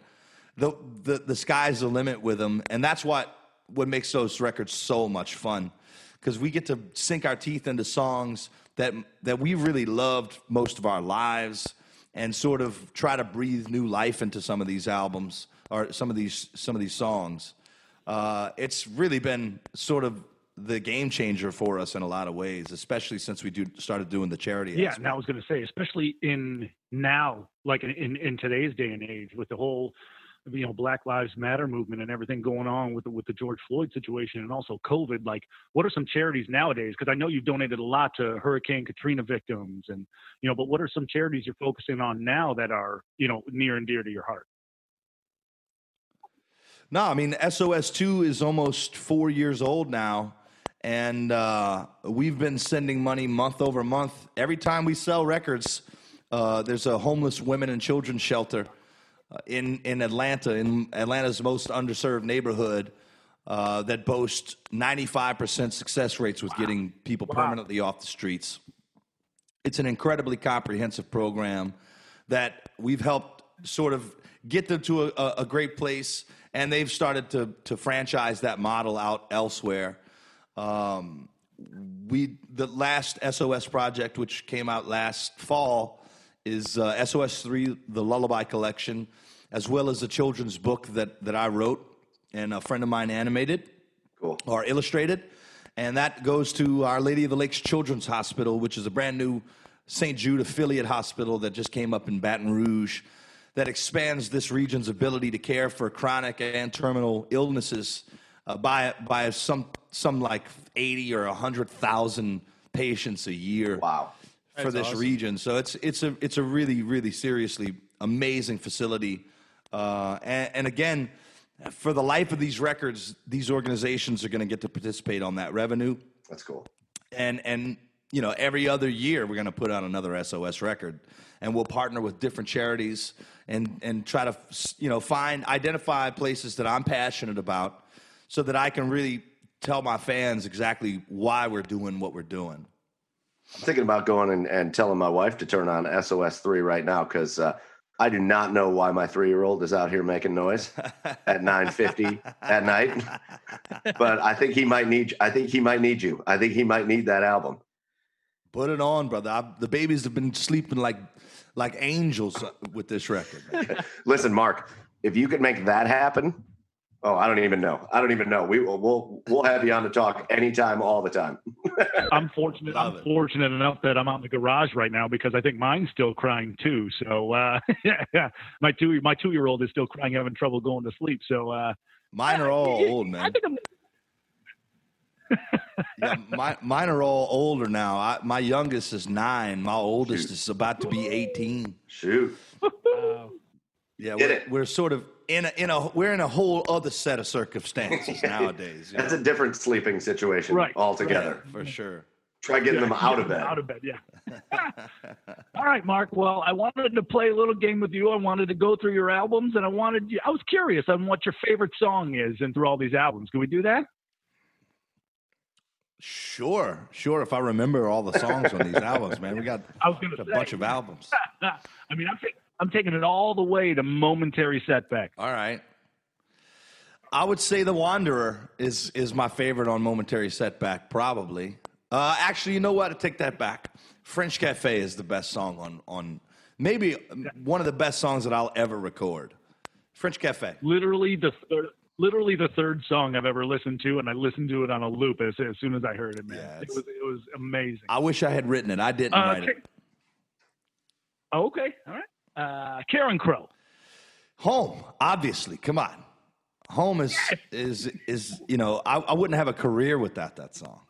The, the, the sky's the limit with them. And that's what, what makes those records so much fun. Because we get to sink our teeth into songs that, that we really loved most of our lives and sort of try to breathe new life into some of these albums or some of these, some of these songs. Uh, it's really been sort of the game changer for us in a lot of ways, especially since we do started doing the charity. Yeah, now I was going to say, especially in now, like in, in, in today's day and age, with the whole you know Black Lives Matter movement and everything going on with the, with the George Floyd situation and also COVID. Like, what are some charities nowadays? Because I know you've donated a lot to Hurricane Katrina victims, and you know, but what are some charities you're focusing on now that are you know near and dear to your heart? No, I mean SOS two is almost four years old now and uh, we've been sending money month over month. Every time we sell records, uh, there's a homeless women and children shelter uh, in in Atlanta, in Atlanta's most underserved neighborhood, uh, that boasts 95% success rates with wow. getting people wow. permanently off the streets. It's an incredibly comprehensive program that we've helped sort of get them to a, a great place, and they've started to to franchise that model out elsewhere. Um, we the last SOS project, which came out last fall, is uh, SOS three, the Lullaby Collection, as well as a children's book that that I wrote and a friend of mine animated cool. or illustrated, and that goes to Our Lady of the Lakes Children's Hospital, which is a brand new St. Jude affiliate hospital that just came up in Baton Rouge. That expands this region's ability to care for chronic and terminal illnesses uh, by by some some like eighty or hundred thousand patients a year. Wow. For That's this awesome. region, so it's it's a it's a really really seriously amazing facility, uh, and, and again, for the life of these records, these organizations are going to get to participate on that revenue. That's cool. And and you know, every other year we're going to put out another SOS record, and we'll partner with different charities and and try to you know find identify places that I'm passionate about, so that I can really tell my fans exactly why we're doing what we're doing. I'm thinking about going and, and telling my wife to turn on SOS three right now because uh, I do not know why my three year old is out here making noise at 9:50 at night. But I think he might need. I think he might need you. I think he might need that album. Put it on, brother. I, the babies have been sleeping like like angels with this record. Listen, Marc, if you could make that happen, Oh, I don't even know. I don't even know. We will we'll we'll have you on to talk anytime, all the time. I'm fortunate. Love I'm it. fortunate enough that I'm out in the garage right now because I think mine's still crying too. So uh, yeah, my two my two year old is still crying, having trouble going to sleep. So uh, mine are all old, man. I think I'm. yeah, my, mine are all older now. I, my youngest is nine. My oldest Shoot. is about to be eighteen. Shoot. Wow. Yeah, we're, we're, sort of in a, in a we're in a whole other set of circumstances nowadays. That's know? a different sleeping situation right. altogether. Yeah, for sure. Try getting yeah, them out of bed. Out of bed, yeah. All right, Marc. Well, I wanted to play a little game with you. I wanted to go through your albums, and I wanted you. I was curious on what your favorite song is, and through all these albums. Can we do that? Sure, sure. If I remember all the songs on these albums, man, we got I was gonna a say, bunch of albums. I mean, I'm I'm taking it all the way to momentary setback. All right. I would say The Wanderer is is my favorite on momentary setback, probably. Uh, actually, you know what? I take that back. French Cafe is the best song on on maybe one of the best songs that I'll ever record. French Cafe. Literally the third, literally the third song I've ever listened to, and I listened to it on a loop as, as soon as I heard it. Man, yeah, it was it was amazing. I wish I had written it. I didn't uh, write it. Oh, okay, all right. Uh, Carencro. Home, obviously. Come on. Home is is is you know I, I wouldn't have a career without that song.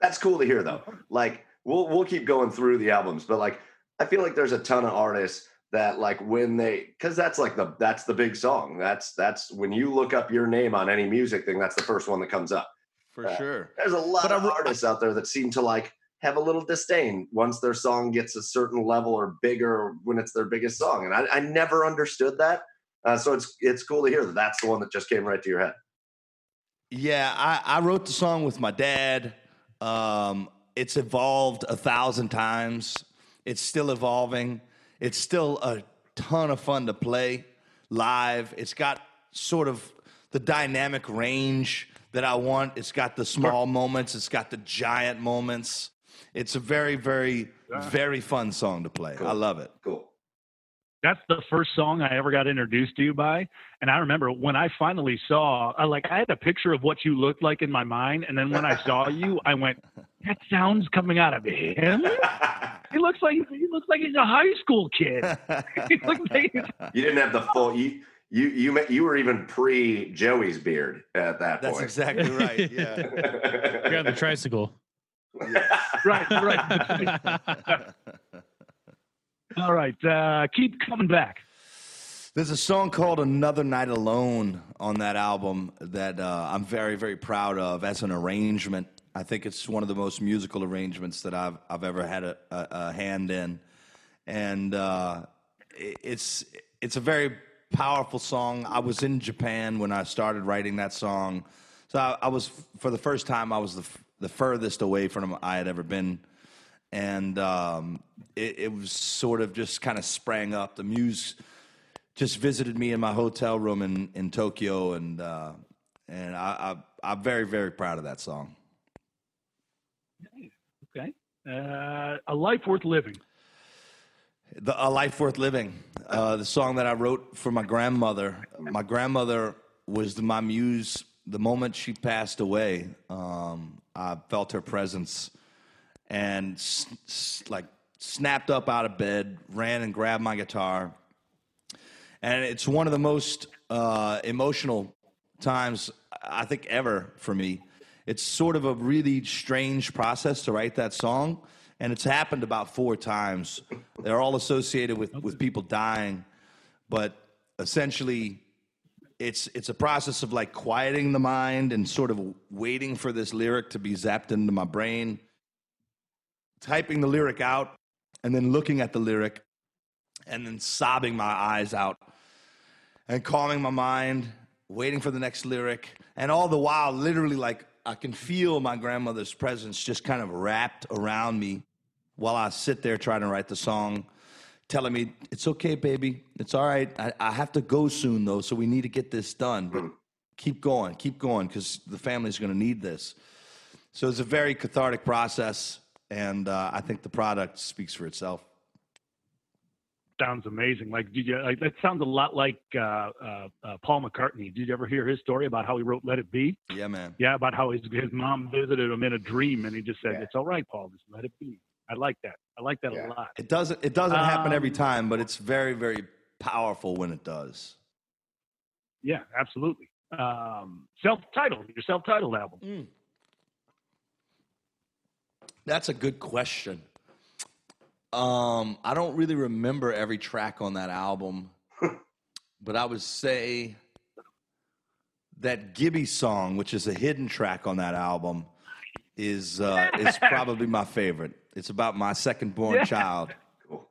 That's cool to hear though. Like we'll we'll keep going through the albums, but like I feel like there's a ton of artists that like when they because that's like the that's the big song. That's that's when you look up your name on any music thing, that's the first one that comes up. For uh, sure. There's a lot but of I, artists out there that seem to like have a little disdain once their song gets a certain level or bigger when it's their biggest song. And I, I never understood that. Uh, so it's it's cool to hear that that's the one that just came right to your head. Yeah, I, I wrote the song with my dad. Um, it's evolved a thousand times. It's still evolving. It's still a ton of fun to play live. It's got sort of the dynamic range that I want. It's got the small moments. It's got the giant moments. It's a very, very, very fun song to play. Cool. I love it. Cool. That's the first song I ever got introduced to you by. And I remember when I finally saw, I, like, I had a picture of what you looked like in my mind. And then when I saw you, I went, that sounds coming out of him. he looks like he looks like he's a high school kid. you didn't have the full. You, you you you were even pre Joey's beard at that That's point. That's exactly right. Yeah, you're on the tricycle. right, right. All right, uh, keep coming back. There's a song called "Another Night Alone" on that album that uh, I'm very, very proud of as an arrangement. I think it's one of the most musical arrangements that I've I've ever had a, a, a hand in, and uh, it's it's a very powerful song. I was in Japan when I started writing that song, so I, I was for the first time I was the the furthest away from I had ever been. And um, it, it, was sort of just kind of sprang up. The muse just visited me in my hotel room in, in Tokyo, and uh, and I, I, am very very proud of that song. Okay, uh, a life worth living. The, a life worth living. Uh, the song that I wrote for my grandmother. My grandmother was the, my muse the moment she passed away. Um, I felt her presence and s- s- like snapped up out of bed, ran and grabbed my guitar. And it's one of the most uh, emotional times I think ever for me. It's sort of a really strange process to write that song, and it's happened about four times. They're all associated with, with people dying, but essentially, it's it's a process of like quieting the mind and sort of waiting for this lyric to be zapped into my brain typing the lyric out and then looking at the lyric and then sobbing my eyes out and calming my mind, waiting for the next lyric. And all the while, literally, like I can feel my grandmother's presence just kind of wrapped around me while I sit there trying to write the song, telling me, It's okay, baby. It's all right. I, I have to go soon, though, so we need to get this done. But keep going, keep going, because the family's going to need this. So it's a very cathartic process, and uh, I think the product speaks for itself. Sounds amazing. Like, did you? Like, that sounds a lot like uh, uh, uh, Paul McCartney. Did you ever hear his story about how he wrote "Let It Be"? Yeah, man. Yeah, about how his his mom visited him in a dream, and he just said, yeah. "It's all right, Paul. Just let it be." I like that. I like that yeah. a lot. It doesn't. It doesn't um, happen every um, time, but it's very, very powerful when it does. Yeah, absolutely. Um, self-titled, your self-titled album. Mm. That's a good question. Um, I don't really remember every track on that album, but I would say that Gibby song, which is a hidden track on that album, is uh, is probably my favorite. It's about my second born child. Cool.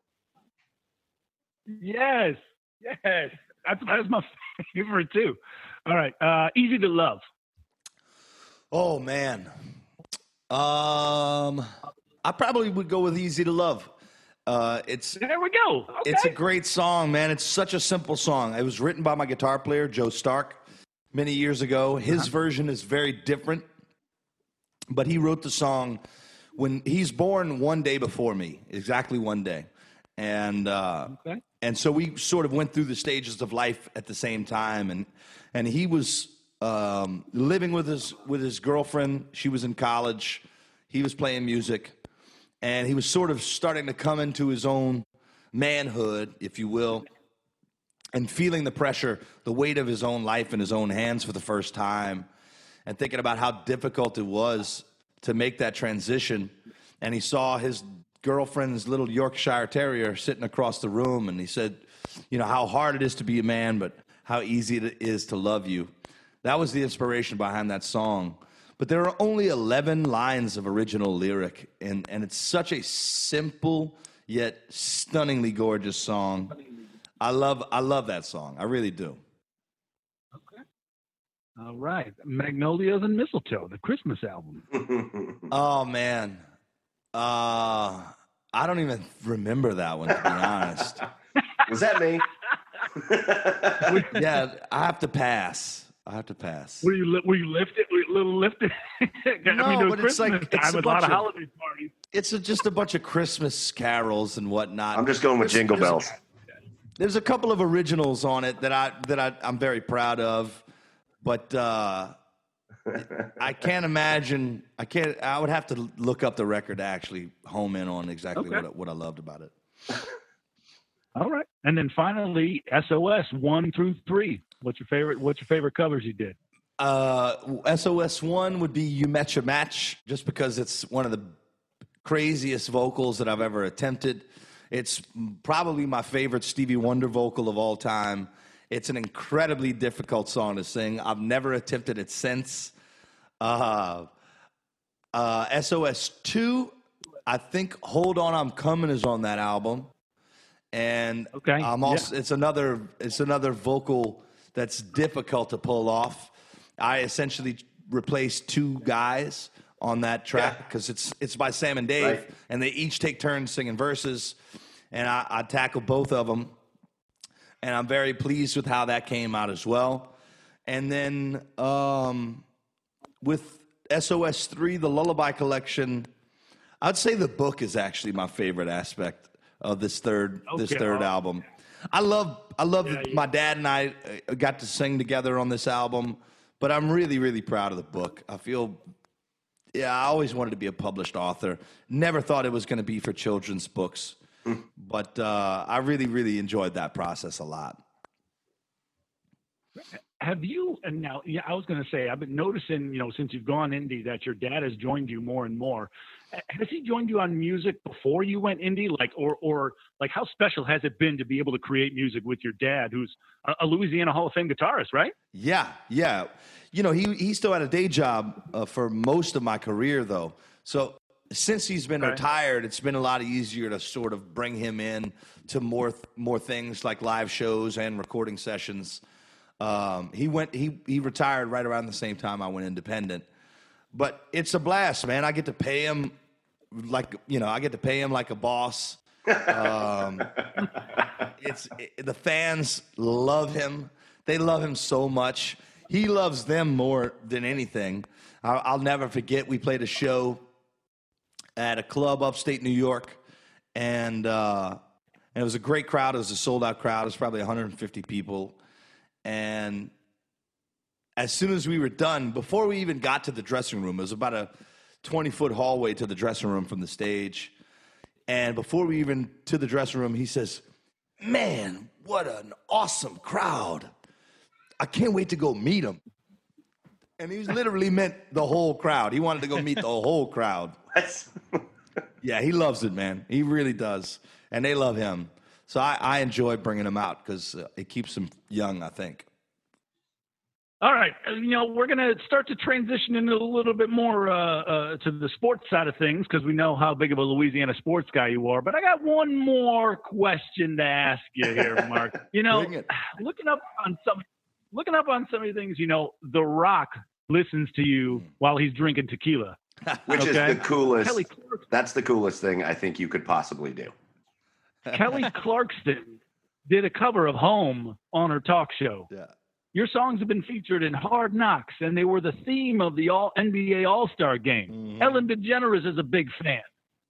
Yes, yes, that's that's my favorite too. All right, uh, easy to love. Oh man, um, I probably would go with Easy to Love. Uh, it's there we go. Okay. It's a great song, man. It's such a simple song. It was written by my guitar player Joe Stark many years ago. His uh-huh. version is very different, but he wrote the song when he's born one day before me, exactly one day, and uh, okay. and so we sort of went through the stages of life at the same time, and and he was um, living with his with his girlfriend. She was in college. He was playing music, and he was sort of starting to come into his own manhood, if you will, and feeling the pressure, the weight of his own life in his own hands for the first time, and thinking about how difficult it was to make that transition. And he saw his girlfriend's little Yorkshire Terrier sitting across the room, and he said, "You know how hard it is to be a man, but how easy it is to love you." That was the inspiration behind that song. But there are only 11 lines of original lyric, and, and it's such a simple yet stunningly gorgeous song. I love, I love that song. I really do. Okay. All right. Magnolias and Mistletoe, the Christmas album. oh, man. Uh, I don't even remember that one, to be honest. Was that me? yeah, I have to pass. I have to pass. Were you were you lifted? Were you a little lifted? no, I mean, but it's like it's a, lot of holiday parties. It's a, just a bunch of Christmas carols and whatnot. I'm just going with Jingle there's, Bells. There's a couple of originals on it that I that I, I'm very proud of, but uh, I can't imagine. I can't. I would have to look up the record to actually home in on exactly okay. what what I loved about it. All right, and then finally, SOS one through three. What's your favorite? What's your favorite covers you did? Uh, SOS one would be "You Met Your Match," just because it's one of the craziest vocals that I've ever attempted. It's probably my favorite Stevie Wonder vocal of all time. It's an incredibly difficult song to sing. I've never attempted it since. Uh, uh, SOS two, I think "Hold On, I'm Coming" is on that album, and okay, I'm also yeah. it's another it's another vocal that's difficult to pull off. I essentially replaced two guys on that track because yeah. it's it's by Sam and Dave, right. and they each take turns singing verses, and I, I tackle both of them, and I'm very pleased with how that came out as well. And then um, with SOS three, the Lullaby Collection, I'd say the book is actually my favorite aspect of this third okay. this third album. I love I love yeah, yeah. my dad and I uh, got to sing together on this album, but I'm really really proud of the book. I feel yeah, I always wanted to be a published author. Never thought it was going to be for children's books, mm. but uh, I really really enjoyed that process a lot. Have you and now? Yeah, I was going to say I've been noticing, you know, since you've gone indie, that your dad has joined you more and more has he joined you on music before you went indie like or or like how special has it been to be able to create music with your dad who's a louisiana hall of fame guitarist right yeah yeah you know he he still had a day job uh, for most of my career though so since he's been okay. retired, it's been a lot easier to sort of bring him in to more more things like live shows and recording sessions. Um, he went he he retired right around the same time I went independent, but it's a blast, man. I get to pay him like you know I get to pay him like a boss. Um, it's it, the fans love him. They love him so much. He loves them more than anything. I'll, I'll never forget. We played a show at a club upstate New York, and uh, and it was a great crowd. It was a sold out crowd. It was probably 150 people, and as soon as we were done, before we even got to the dressing room, it was about a 20 foot hallway to the dressing room from the stage. And before we even to the dressing room, he says, Man, what an awesome crowd. I can't wait to go meet them. And he literally meant the whole crowd. He wanted to go meet the whole crowd. yeah, he loves it, man. He really does. And they love him. So I, I enjoy bringing him out because uh, it keeps him young, I think. All right, uh, you know we're going to start to transition into a little bit more uh, uh, to the sports side of things because we know how big of a Louisiana sports guy you are. But I got one more question to ask you here, Marc. You know, looking up on some, looking up on some of the things, you know, The Rock listens to you while he's drinking tequila, which okay? is the coolest. That's the coolest thing I think you could possibly do. Kelly Clarkson did a cover of Home on her talk show. Yeah. Your songs have been featured in Hard Knocks, and they were the theme of the All NBA All Star Game. Mm-hmm. Ellen DeGeneres is a big fan.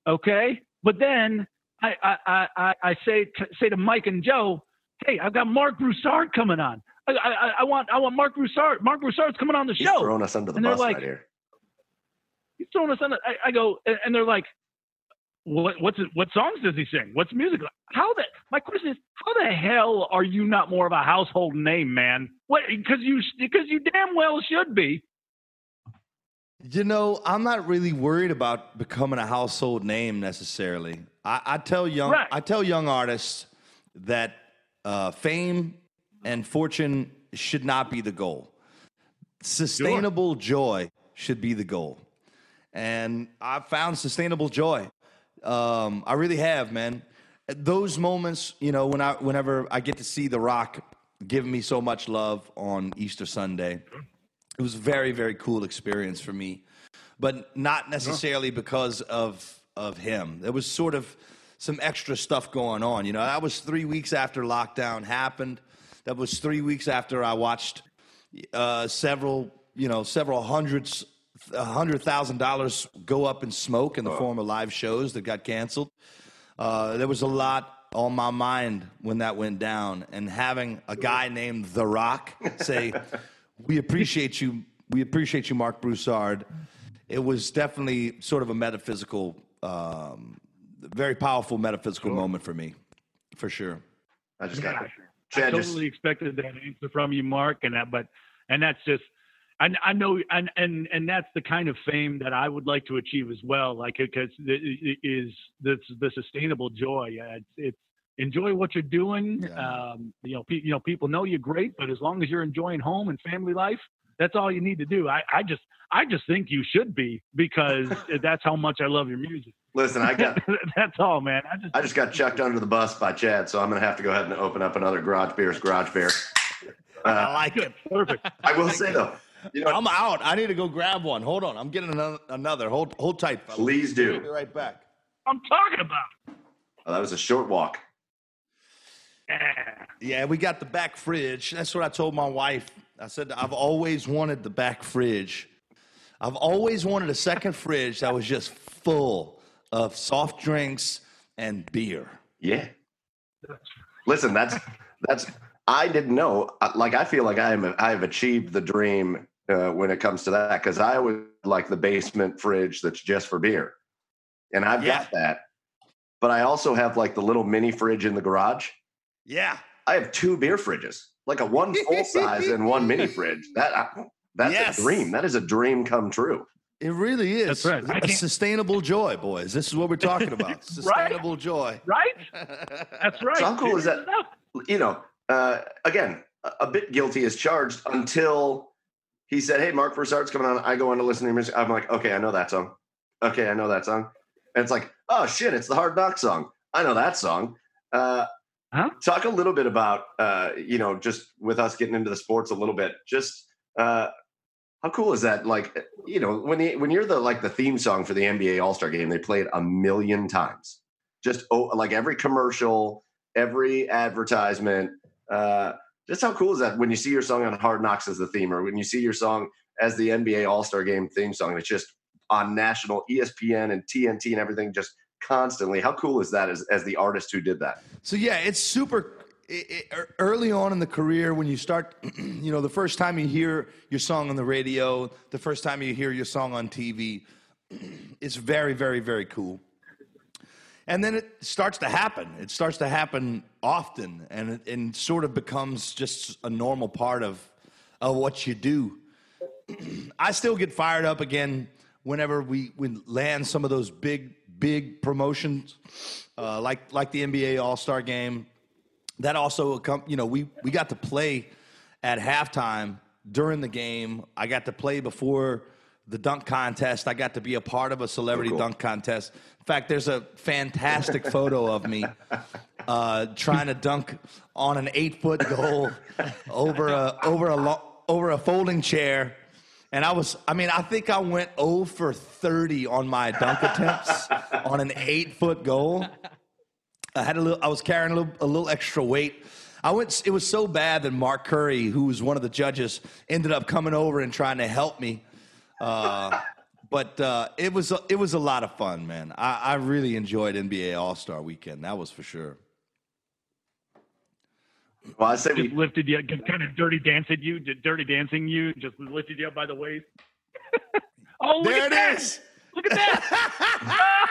Okay, but then I I I, I say to, say to Mike and Joe, hey, I've got Marc Broussard coming on. I, I, I want I want Marc Broussard. Marc Broussard's coming on the show. He's show. Throwing us under the and bus like, right here. He's throwing us under. I, I go and they're like, what what's it, what songs does he sing? What's music? How the my question is, how the hell are you not more of a household name, man? What because you because you damn well should be. You know, I'm not really worried about becoming a household name necessarily. I, I tell young right. I tell young artists that uh, fame and fortune should not be the goal. Sustainable sure. joy should be the goal. And I've found sustainable joy. Um, I really have, man. Those moments, you know, when I whenever I get to see The Rock giving me so much love on Easter Sunday, it was a very, very cool experience for me. But not necessarily because of of him. There was sort of some extra stuff going on. You know, that was three weeks after lockdown happened. That was three weeks after I watched uh, several, you know, several hundreds hundred thousand dollars go up in smoke in the form of live shows that got canceled. Uh, there was a lot on my mind when that went down, and having a guy named The Rock say, "We appreciate you, we appreciate you, Marc Broussard." It was definitely sort of a metaphysical, um, very powerful metaphysical sure. moment for me, for sure. I just got. It. I totally just... expected that answer from you, Marc, and that, but and that's just I, I know, and and and that's the kind of fame that I would like to achieve as well. Like, because it is the the sustainable joy. It's, it's enjoy what you're doing. Yeah. Um, you know, pe- you know, people know you're great, but as long as you're enjoying home and family life, that's all you need to do. I, I just, I just think you should be because that's how much I love your music. Listen, I got that's all, man. I just, I just got chucked under the bus by Chad, so I'm gonna have to go ahead and open up another Garage Beers Garage Beer. Uh, I like it. Perfect. I will say though, you know, I'm out. I need to go grab one. Hold on. I'm getting another. another. Hold hold tight, fellas. Please do. I'll be right back. I'm talking about. Oh, that was a short walk. Yeah. yeah, we got the back fridge. That's what I told my wife. I said I've always wanted the back fridge. I've always wanted a second fridge that was just full of soft drinks and beer. Yeah. Listen, that's that's I didn't know. Uh, like I feel like I am I have achieved the dream uh, when it comes to that because I would like the basement fridge that's just for beer, and I've yeah. got that. But I also have like the little mini fridge in the garage. Yeah, I have two beer fridges, like a one full size and one mini fridge. That that's yes. a dream. That is a dream come true. It really is. That's right. A sustainable joy, boys. This is what we're talking about. Sustainable right? joy. Right? That's right. So how cool is that? You know, uh, again, a bit guilty as charged until he said, "Hey, Marc Broussard's coming on." I go on to listen to your music. I'm like, "Okay, I know that song." okay, I know that song. And it's like, oh shit, it's the Hard Knock song. I know that song. Uh, huh? Talk a little bit about, uh, you know, just with us getting into the sports a little bit. Just uh, how cool is that? Like, you know, when the, when you're the like the theme song for the NBA All Star Game, they play it a million times. Just oh, like every commercial, every advertisement. Uh, just how cool is that when you see your song on Hard Knocks as the theme, or when you see your song as the NBA All Star Game theme song? It's just on national ESPN and TNT and everything, just constantly. How cool is that as, as the artist who did that? So yeah, it's super. It, it, er, early on in the career, when you start, you know, the first time you hear your song on the radio, the first time you hear your song on TV, it's very, very, very cool. And then it starts to happen. It starts to happen often, and it and sort of becomes just a normal part of of what you do. I still get fired up again whenever we, we land some of those big, big promotions, uh, like like the NBA All Star Game. That also, you know, we we got to play at halftime during the game. I got to play before the dunk contest. I got to be a part of a celebrity oh, cool. dunk contest. In fact, there's a fantastic photo of me uh, trying to dunk on an eight foot goal over a over a lo- over a folding chair and I was, I mean, I think I went 0 for 30 on my dunk attempts on an eight foot goal. I had a little, I was carrying a little, a little extra weight. I went, it was so bad that Mark Curry, who was one of the judges, ended up coming over and trying to help me. Uh, but uh, it was, it was a lot of fun, man. I, I really enjoyed NBA All Star Weekend. That was for sure. Well, I say just we lifted you, kind of dirty dancing you, dirty dancing you, just lifted you up by the waist. oh, look there at it that. is. Look at that.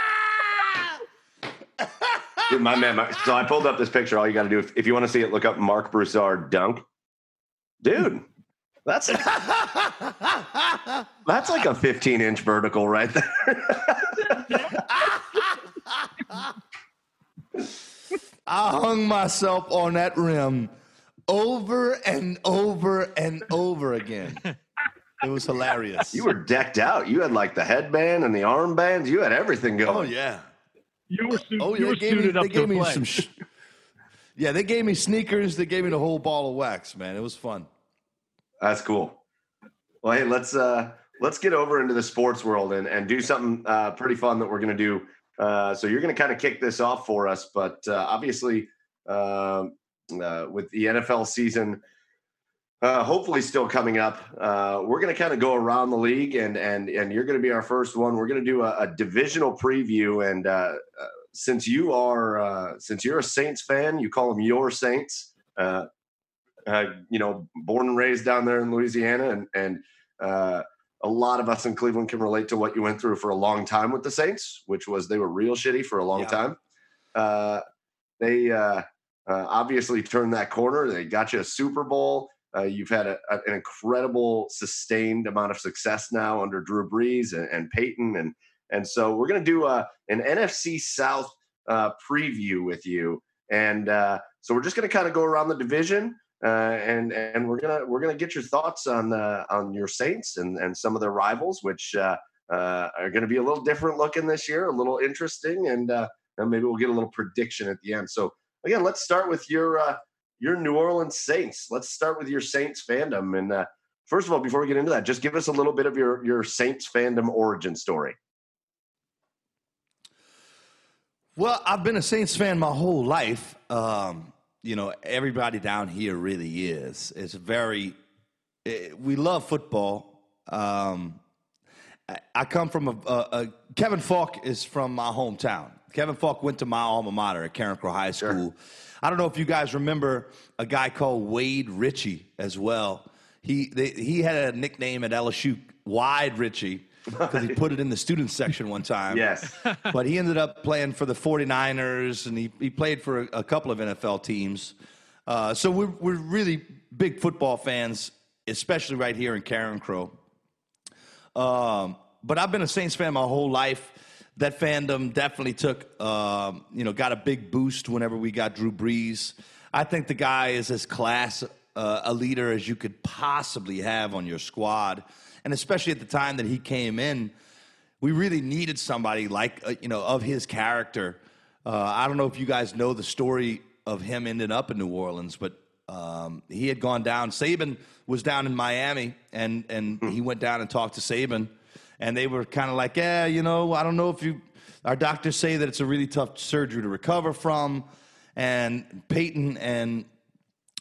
Dude, my man, my, so I pulled up this picture. All you got to do, if, if, you want to see it, look up Marc Broussard dunk. Dude, that's that's like a 15 inch vertical right there. I hung myself on that rim over and over and over again. It was hilarious. You were decked out. You had like the headband and the armbands. You had everything going. Oh yeah. You were, su- oh, yeah, you were suited me, up they gave me some. Sh- yeah, they gave me sneakers. They gave me the whole ball of wax. Man, it was fun. That's cool. Well, hey, let's uh let's get over into the sports world and and do something uh, pretty fun that we're gonna do uh, so you're going to kind of kick this off for us, but uh, obviously um, uh, with the NFL season uh, hopefully still coming up, uh, we're going to kind of go around the league, and and and you're going to be our first one. We're going to do a, a, divisional preview, and since you are since you're a Saints fan, you call them your Saints. You know, born and raised down there in Louisiana, and and a lot of us in Cleveland can relate to what you went through for a long time with the Saints, which was they were real shitty for a long yeah. time. Uh, they uh, uh, obviously turned that corner. They got you a Super Bowl. Uh, you've had a, a, an incredible, sustained amount of success now under Drew Brees and, and Payton, and and so we're going to do a, uh, an NFC South uh, preview with you. And so we're just going to kind of go around the division uh, and and we're gonna we're gonna get your thoughts on uh, on your Saints and and some of their rivals, which uh, uh are going to be a little different looking this year, a little interesting, and, uh, and maybe we'll get a little prediction at the end. So again, let's start with your uh, your New Orleans Saints. Let's start with your Saints fandom. And first of all, before we get into that, just give us a little bit of your your Saints fandom origin story. Well, I've been a Saints fan my whole life. Um, you know, everybody down here really is. It's very, it, eh, we love football. Um, I, I, come from a, a, a, Kevin Faulk is from my hometown. Kevin Faulk went to my alma mater at Carencro High School. Sure. I don't know if you guys remember a guy called Wade Richey as well. He they, he had a nickname at LSU, Wide Richey because he put it in the student section one time. Yes. but he ended up playing for the 49ers and he, he played for a, a couple of NFL teams. Uh, so we're, we're really big football fans, especially right here in Carencro. Um, but I've been a Saints fan my whole life. That fandom definitely took, um, you know, got a big boost whenever we got Drew Brees. I think the guy is as class uh, a leader as you could possibly have on your squad and especially at the time that he came in, we really needed somebody like uh, you know of his character. Uh, I don't know if you guys know the story of him ending up in New Orleans, but um, he had gone down. Saban was down in Miami, and and he went down and talked to Saban, and they were kind of like, yeah, you know, I don't know if you. Our doctors say that it's a really tough surgery to recover from, and Payton and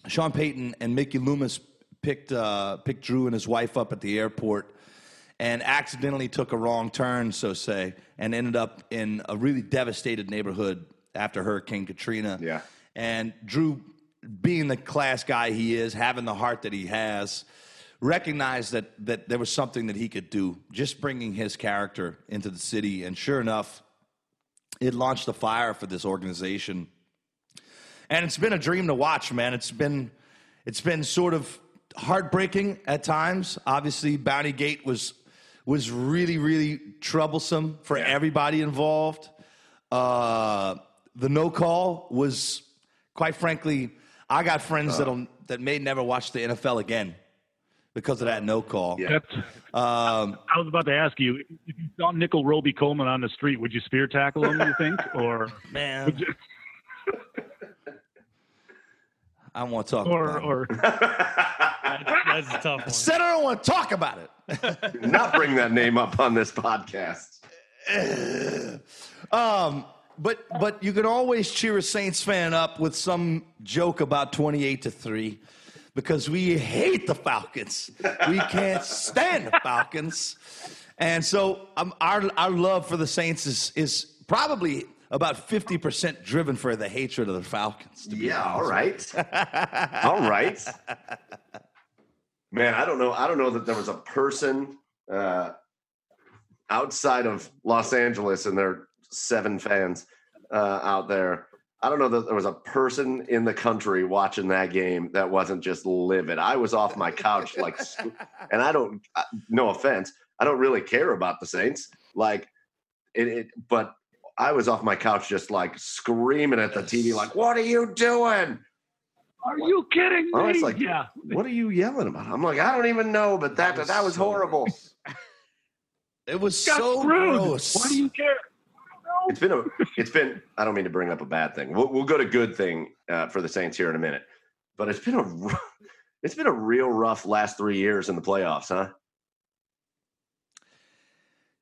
Sean Payton and Mickey Loomis picked uh, picked Drew and his wife up at the airport and accidentally took a wrong turn, so say, and ended up in a really devastated neighborhood after Hurricane Katrina. Yeah. And Drew, being the class guy he is, having the heart that he has, recognized that that there was something that he could do, just bringing his character into the city. And sure enough, it launched a fire for this organization. And it's been a dream to watch, man. It's been it's been sort of heartbreaking at times. Obviously, Bounty Gate was was really, really troublesome for yeah. everybody involved. Uh, the no call was, quite frankly, I got friends uh, that'll that may never watch the NFL again because of that no call. Yeah. Um, I was about to ask you if you saw Nickell Robey-Coleman on the street, would you spear tackle him? You think, or man? You... I don't want to talk or, about or that's, a tough one. I said I don't want to talk about it. not bring that name up on this podcast. um, but but you can always cheer a Saints fan up with some joke about twenty eight to three, because we hate the Falcons. We can't stand the Falcons, and so um, our our love for the Saints is is probably about 50% driven for the hatred of the Falcons. yeah, all right. all right. Man, I don't know. I don't know that there was a person uh, outside of Los Angeles and their seven fans uh, out there. I don't know that there was a person in the country watching that game that wasn't just livid. I was off my couch like, and I don't. No offense, I don't really care about the Saints. Like it, it but I was off my couch just like screaming at the TV, like, "What are you doing? Are you kidding me?" I was like, "Yeah, what are you yelling about?" I'm like, "I don't even know," but that that was, that was so horrible. It was so gross. Why do you care? It's been a. It's been. I don't mean to bring up a bad thing. We'll, we'll go to good thing uh, for the Saints here in a minute, but it's been a. It's been a real rough last three years in the playoffs, huh?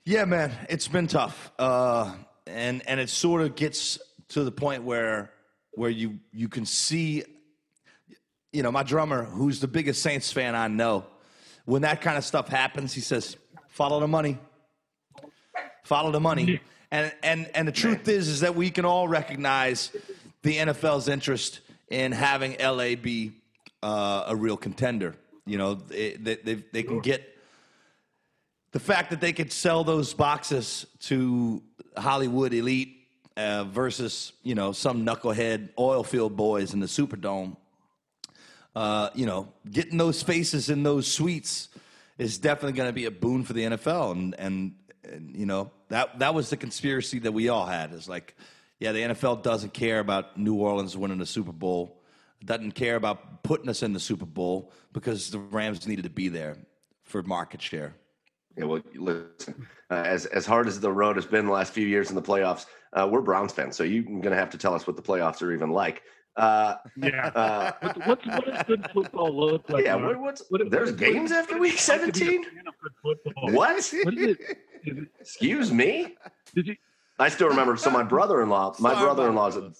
Yeah, man, it's been tough. Uh, and and it sort of gets to the point where where you you can see you know my drummer who's the biggest saints fan i know when that kind of stuff happens he says follow the money follow the money and and and the truth is is that we can all recognize the nfl's interest in having la be uh, a real contender you know they, they, they can get the fact that they could sell those boxes to Hollywood elite uh, versus you know some knucklehead oil field boys in the Superdome. Uh, you know, getting those faces in those suites is definitely going to be a boon for the NFL, and, and and you know that that was the conspiracy that we all had. Is like, yeah, the NFL doesn't care about New Orleans winning the Super Bowl, doesn't care about putting us in the Super Bowl because the Rams needed to be there for market share. Yeah, well, listen, uh, as as hard as the road has been the last few years in the playoffs, uh, we're Browns fans, so you're going to have to tell us what the playoffs are even like. Uh, yeah. Uh, what's, what does good football look like? Yeah. What, what's what, there's what, games what, after week 17? What? what is it, is it, Excuse me. Did you? I still remember. So my brother-in-law, my brother-in-law's a,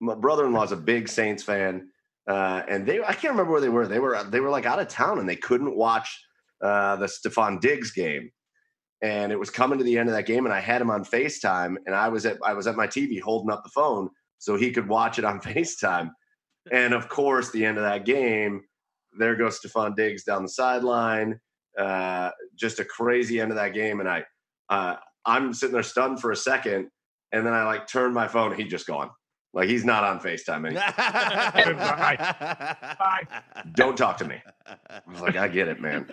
my brother-in-law's a big Saints fan, uh, and they I can't remember where they were. They were they were like out of town and they couldn't watch uh, the Stefon Diggs game, and it was coming to the end of that game, and I had him on Facetime, and I was at I was at my TV holding up the phone so he could watch it on Facetime, and of course, the end of that game, there goes Stefon Diggs down the sideline, uh, just a crazy end of that game, and I uh, I'm sitting there stunned for a second, and then I like turn my phone, he just gone. Like he's not on FaceTime anymore. Bye. Bye. Don't talk to me. I was like, I get it, man.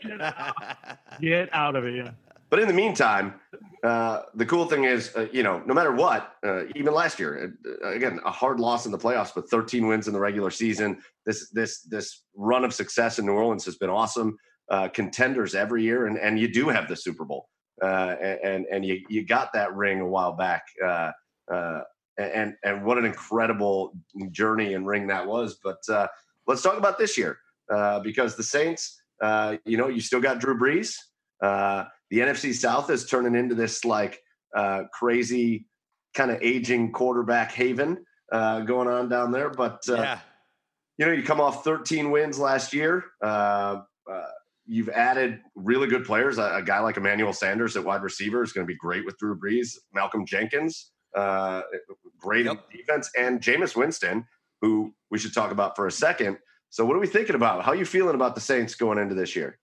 Get out of it. But in the meantime, uh, the cool thing is, uh, you know, no matter what, uh, even last year, uh, again, a hard loss in the playoffs, but 13 wins in the regular season. This this this run of success in New Orleans has been awesome. Uh, contenders every year, and and you do have the Super Bowl. uh, and and you you got that ring a while back. Uh, uh, and and what an incredible journey and ring that was. But uh, let's talk about this year uh, because the Saints, uh, you know, you still got Drew Brees. Uh, the NFC South is turning into this like uh, crazy kind of aging quarterback haven uh, going on down there. But yeah. you know, you come off 13 wins last year. you've added really good players. A, a, guy like Emmanuel Sanders at wide receiver is going to be great with Drew Brees. Malcolm Jenkins uh, great yep. defense, and Jameis Winston, who we should talk about for a second. So, what are we thinking about? How are you feeling about the Saints going into this year?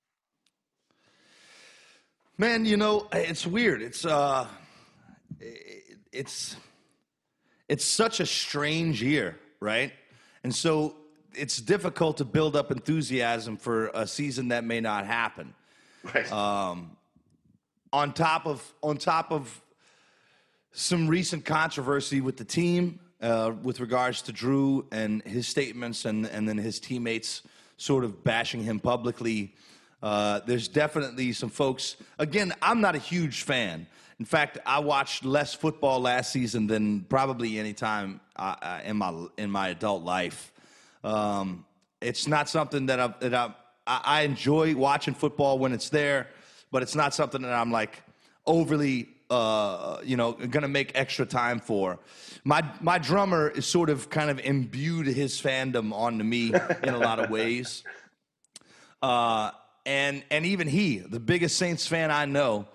Man, you know, it's weird. It's uh, it's it's such a strange year, right? And so it's difficult to build up enthusiasm for a season that may not happen. Right. Um, on top of on top of some recent controversy with the team uh, with regards to Drew and his statements, and, and then his teammates sort of bashing him publicly. Uh, there's definitely some folks. Again, I'm not a huge fan. In fact, I watched less football last season than probably any time uh, uh in my in my adult life. Um, it's not something that I, that I, I enjoy watching football when it's there, but it's not something that I'm like overly uh, you know, going to make extra time for. My my drummer is sort of kind of imbued his fandom onto me in a lot of ways. Uh, and and even he, the biggest Saints fan I know,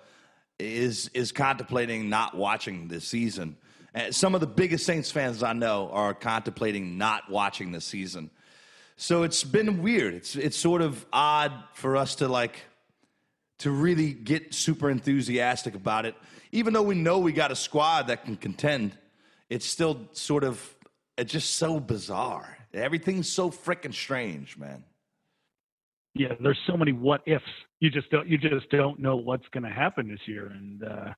is is contemplating not watching this season. And some of the biggest Saints fans I know are contemplating not watching this season. So it's been weird. It's it's sort of odd for us to like to really get super enthusiastic about it even though we know we got a squad that can contend, it's still sort of it's just so bizarre. Everything's so freaking strange, man. Yeah, there's so many what ifs. You just don't you just don't know what's going to happen this year, and uh,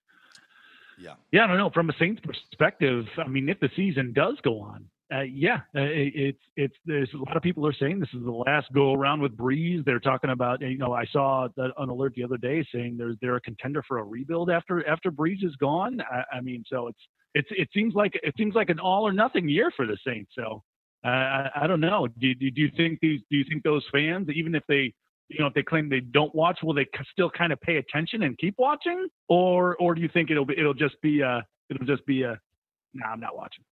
yeah, yeah, I don't know. From a Saints perspective, I mean, if the season does go on, uh, yeah, uh, it, it's it's there's a lot of people are saying this is the last go around with Brees. They're talking about you know I saw an alert the other day saying they're they're a contender for a rebuild after after Brees is gone. I, I mean, so it's it's it seems like it seems like an all or nothing year for the Saints. So uh, I, I don't know. Do, do do you think these do you think those fans even if they you know if they claim they don't watch will they still kind of pay attention and keep watching or or do you think it'll be it'll just be a it'll just be a no nah, I'm not watching.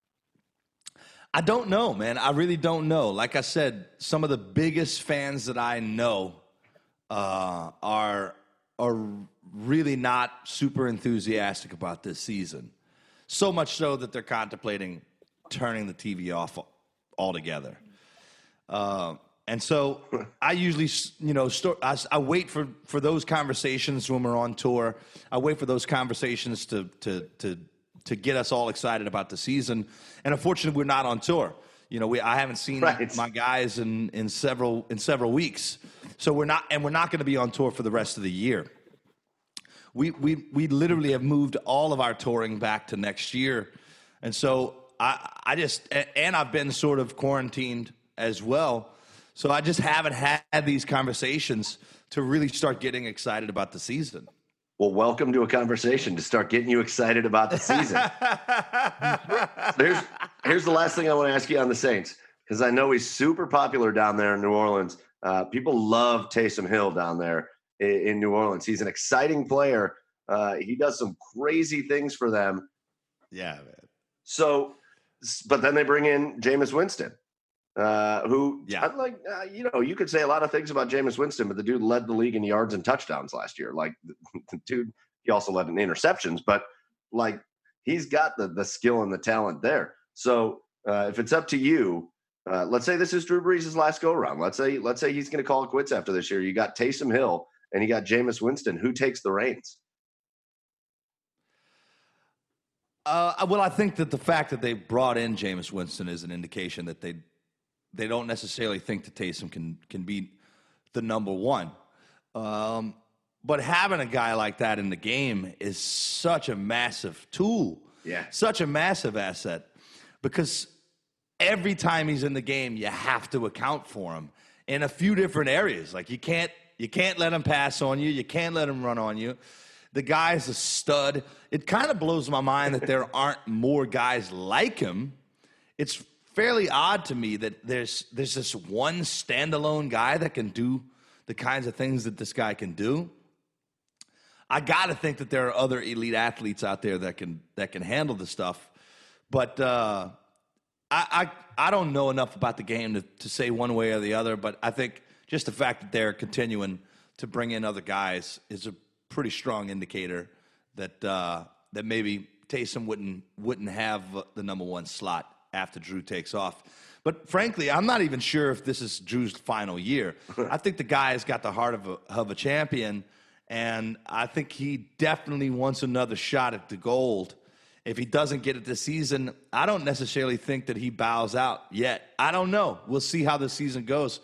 I don't know, man. I really don't know. Like I said, some of the biggest fans that I know uh, are are really not super enthusiastic about this season. So much so that they're contemplating turning the TV off altogether. Uh, and so I usually, you know, I, I, wait for, for those conversations when we're on tour. I wait for those conversations to, to, to to get us all excited about the season. And unfortunately, we're not on tour. You know, we I haven't seen right. my guys in, in several in several weeks, so we're not and we're not going to be on tour for the rest of the year. We we we literally have moved all of our touring back to next year, and so I I just and I've been sort of quarantined as well, so I just haven't had these conversations to really start getting excited about the season. Well, welcome to a conversation to start getting you excited about the season. here's, here's the last thing I want to ask you on the Saints, because I know he's super popular down there in New Orleans. Uh, people love Taysom Hill down there in, in, New Orleans. He's an exciting player. Uh, he does some crazy things for them. Yeah, man. So, but then they bring in Jameis Winston uh, who, yeah, like uh, you know, you could say a lot of things about Jameis Winston, but the dude led the league in yards and touchdowns last year. Like the dude, he also led in interceptions, but like he's got the the skill and the talent there. So uh, if it's up to you, uh, let's say this is Drew Brees' last go around. Let's say let's say he's going to call it quits after this year. You got Taysom Hill and you got Jameis Winston. Who takes the reins? Uh, well, I think that the fact that they brought in Jameis Winston is an indication that they they don't necessarily think that Taysom can can be the number one. Um, but having a guy like that in the game is such a massive tool. Yeah. Such a massive asset because every time he's in the game, you have to account for him in a few different areas. Like you can't you can't let him pass on you, you can't let him run on you. The guy's a stud. It kind of blows my mind that there aren't more guys like him. It's fairly odd to me that there's there's this one standalone guy that can do the kinds of things that this guy can do. I got to think that there are other elite athletes out there that can that can handle the stuff, but uh, I, I I don't know enough about the game to, to say one way or the other. But I think just the fact that they're continuing to bring in other guys is a pretty strong indicator that uh, that maybe Taysom wouldn't wouldn't have the number one slot after Drew takes off. But frankly, I'm not even sure if this is Drew's final year. I think the guy has got the heart of a, of a champion and I think he definitely wants another shot at the gold. If he doesn't get it this season, I don't necessarily think that he bows out yet. I don't know. We'll see how the season goes.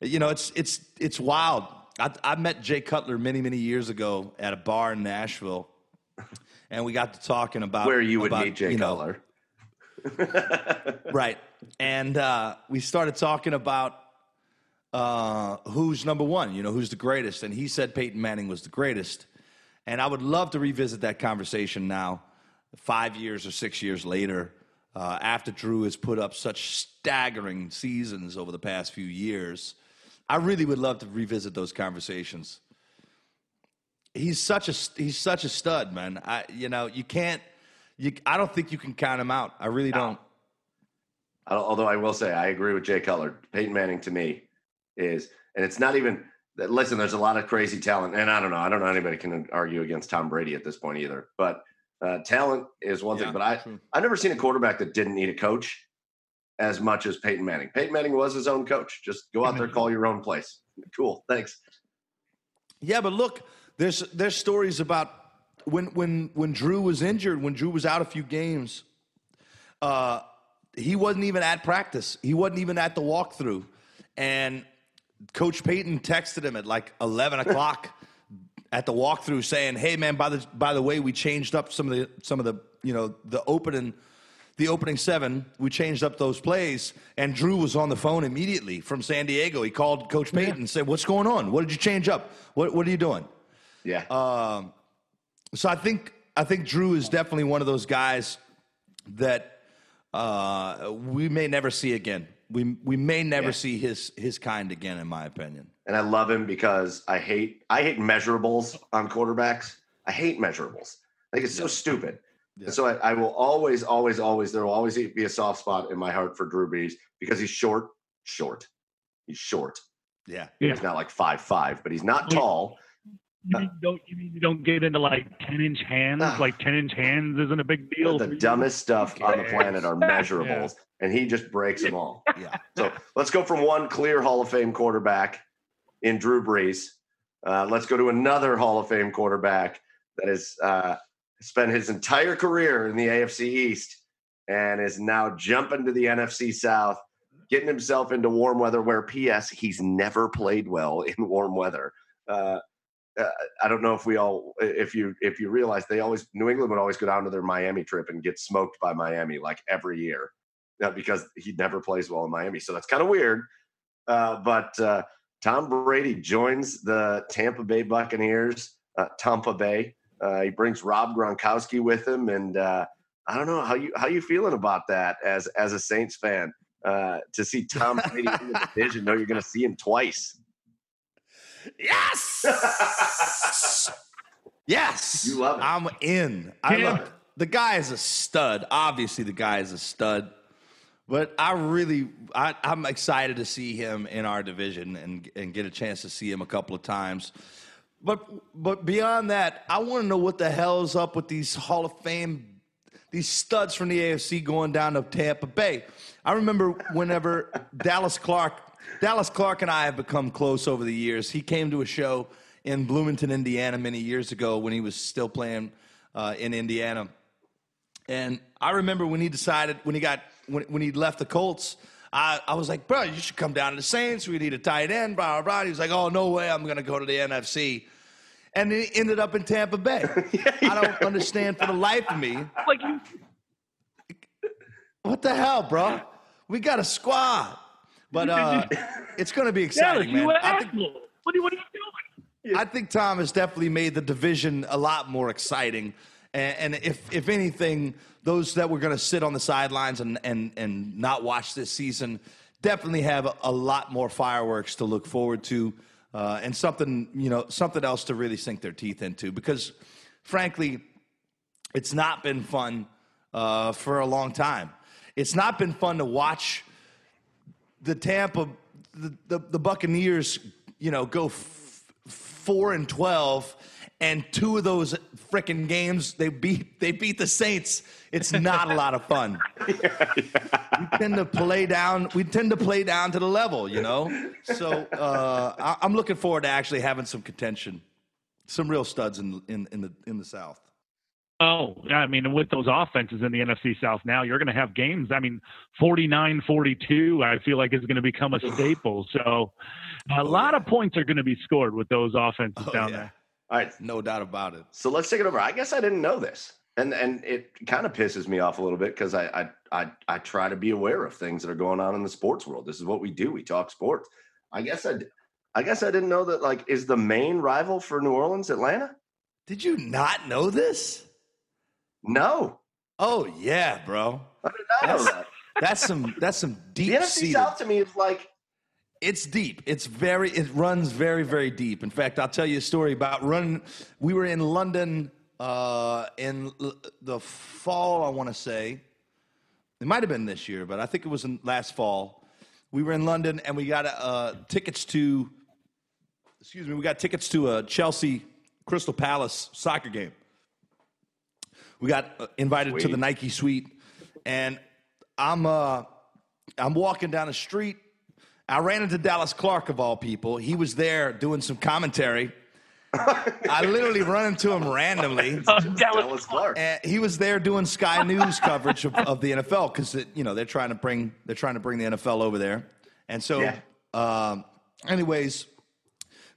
You know, it's it's it's wild. I, I met Jay Cutler many many years ago at a bar in Nashville, and we got to talking about where you would about, meet Jay you know, Cutler. right, and uh, we started talking about uh, who's number one, you know, who's the greatest. And he said Peyton Manning was the greatest. And I would love to revisit that conversation now, five years or six years later, uh, after Drew has put up such staggering seasons over the past few years. I really would love to revisit those conversations. He's such a he's such a stud, man. I you know you can't you I don't think you can count him out. I really don't. Although I will say I agree with Jay Cutler. Peyton Manning to me is, and it's not even that. Listen, there's a lot of crazy talent, and I don't know. I don't know anybody can argue against Tom Brady at this point either. But uh, talent is one yeah, thing. But I true. I've never seen a quarterback that didn't need a coach as much as Peyton Manning. Peyton Manning was his own coach. Just go out there, call your own place. Cool. Thanks. Yeah, but look, there's there's stories about when when when Drew was injured, when Drew was out a few games, uh, he wasn't even at practice. He wasn't even at the walkthrough, and Coach Payton texted him at like 11 o'clock at the walkthrough saying, "Hey man, by the by the way, we changed up some of the some of the you know the opening." The opening seven, we changed up those plays, and Drew was on the phone immediately from San Diego. He called Coach Payton yeah. and said, "What's going on? What did you change up? What What are you doing?" Yeah. Um, so I think I think Drew is definitely one of those guys that uh, we may never see again we we may never yeah. see his his kind again, in my opinion. And I love him because I hate I hate measurables on quarterbacks. I hate measurables. I think it's so stupid. Yeah. And so I, I, will always, always, always. There will always be a soft spot in my heart for Drew Brees because he's short, short. He's short. Yeah, he's not like five five, but he's not tall. You mean, don't you mean you don't get into like ten inch hands? Uh, like ten inch hands isn't a big deal. The dumbest stuff on the planet are measurables, yeah. and he just breaks them all. Yeah. So let's go from one clear Hall of Fame quarterback in Drew Brees. Uh, let's go to another Hall of Fame quarterback that is uh, spent his entire career in the AFC East and is now jumping to the NFC South, getting himself into warm weather. Where P.S. He's never played well in warm weather. Uh, uh, I don't know if we all, if you, if you realize they always, New England would always go down to their Miami trip and get smoked by Miami like every year, uh, because he never plays well in Miami. So that's kind of weird. Uh, but uh, Tom Brady joins the Tampa Bay Buccaneers. Uh, Tampa Bay. Uh, he brings Rob Gronkowski with him, and I don't know how you how you feeling about that as as a Saints fan to see Tom Brady in the division. Know you're going to see him twice. Yes. yes. You love it. I'm in. I love it. The guy is a stud. Obviously, the guy is a stud. But I really, I, am excited to see him in our division and and get a chance to see him a couple of times. But but beyond that, I want to know what the hell is up with these Hall of Fame, these studs from the AFC going down to Tampa Bay. I remember whenever Dallas Clark Dallas Clark and I have become close over the years. He came to a show in Bloomington, Indiana, many years ago when he was still playing uh, in Indiana. And I remember when he decided, when he got, when, when he left the Colts, I, I was like, bro, you should come down to the Saints. We need a tight end, blah, blah, blah. He was like, oh, no way, I'm going to go to the NFC. And he ended up in Tampa Bay. yeah, I don't understand for the life of me. Like you. What the hell, bro? We got a squad. But uh, it's going to be exciting, man. I think, what, are, what are you doing? I think Tom has definitely made the division a lot more exciting. And, and if if anything, those that were going to sit on the sidelines and, and and not watch this season definitely have a, a lot more fireworks to look forward to, uh, and something you know something else to really sink their teeth into. Because frankly, it's not been fun uh, for a long time. It's not been fun to watch the Tampa, the, the, the Buccaneers, you know, go f- four and twelve, and two of those freaking games they beat they beat the Saints. It's not a lot of fun. yeah, yeah. We tend to play down. We tend to play down to the level, you know. So uh, I, I'm looking forward to actually having some contention, some real studs in in in the in the South. Oh, I mean, with those offenses in the NFC South now, you're going to have games. I mean, 49 42, I feel like is going to become a staple. So a oh, lot yeah. of points are going to be scored with those offenses oh, down yeah. there. All right. No doubt about it. So let's take it over. I guess I didn't know this. And and it kind of pisses me off a little bit because I, I I I try to be aware of things that are going on in the sports world. This is what we do. We talk sports. I guess I I guess I didn't know that like is the main rival for New Orleans Atlanta? Did you not know this? No. Oh yeah, bro. I did not that's, know that. That's some that's some deep. The NFC South to me is like it's deep. It's very. It runs very very deep. In fact, I'll tell you a story about run. We were in London uh, in l- the fall. I want to say it might have been this year, but I think it was in last fall. We were in London and we got uh, tickets to. Excuse me. We got tickets to a Chelsea Crystal Palace soccer game. We got uh, invited Sweet. to the Nike suite, and I'm uh, I'm walking down the street. I ran into Dallas Clark of all people. He was there doing some commentary. I literally run into him randomly. Oh, Dallas Clark. And he was there doing Sky News coverage of, of the NFL because you know they're trying to bring they're trying to bring the NFL over there. And so, yeah. um, anyways,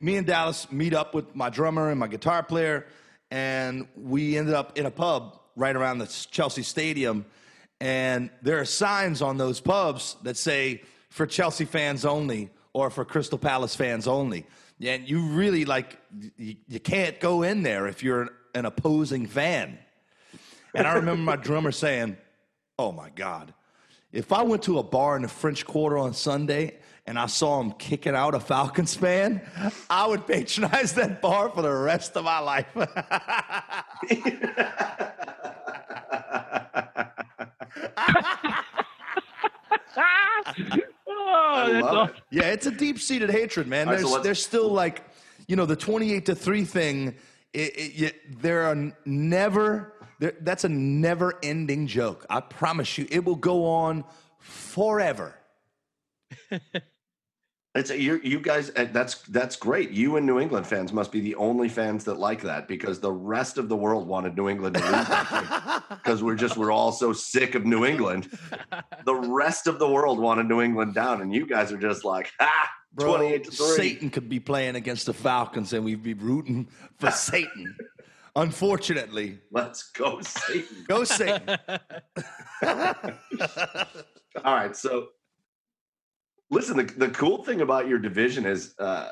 me and Dallas meet up with my drummer and my guitar player and we ended up in a pub right around the Chelsea Stadium. And there are signs on those pubs that say for Chelsea fans only or for Crystal Palace fans only. And you really like, you, you can't go in there if you're an, an opposing fan. And I remember my drummer saying, Oh my God, if I went to a bar in the French Quarter on Sunday and I saw him kicking out a Falcons fan, I would patronize that bar for the rest of my life. oh, yeah, it's a deep seated hatred, man. There's, so there's still like, you know, the 28 to 3 thing, it, it, there are never, there, that's a never ending joke. I promise you, it will go on forever. It's you, you guys. Uh, that's that's great. You and New England fans must be the only fans that like that because the rest of the world wanted New England to lose because we're just we're all so sick of New England. The rest of the world wanted New England down, and you guys are just like, ah, Bro, 28 to 3. Satan could be playing against the Falcons, and we'd be rooting for Satan. Unfortunately, let's go Satan. Go Satan. all right, so Listen, the, the cool thing about your division is, uh,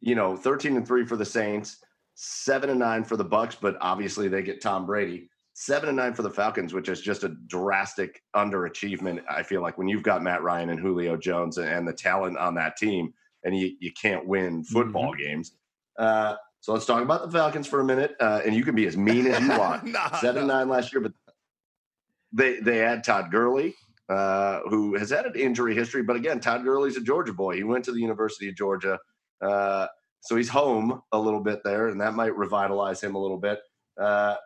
you know, 13 and three for the Saints, seven and nine for the Bucks, but obviously they get Tom Brady. Seven and nine for the Falcons, which is just a drastic underachievement. I feel like when you've got Matt Ryan and Julio Jones and, the talent on that team, and you, you can't win football mm-hmm. games. Uh, so let's talk about the Falcons for a minute, uh, and you can be as mean as you want. nah, Seven nine last year, but they they had Todd Gurley, uh, who has had an injury history. But again, Todd Gurley's a Georgia boy. He went to the University of Georgia. Uh, so he's home a little bit there, and that might revitalize him a little bit. Uh,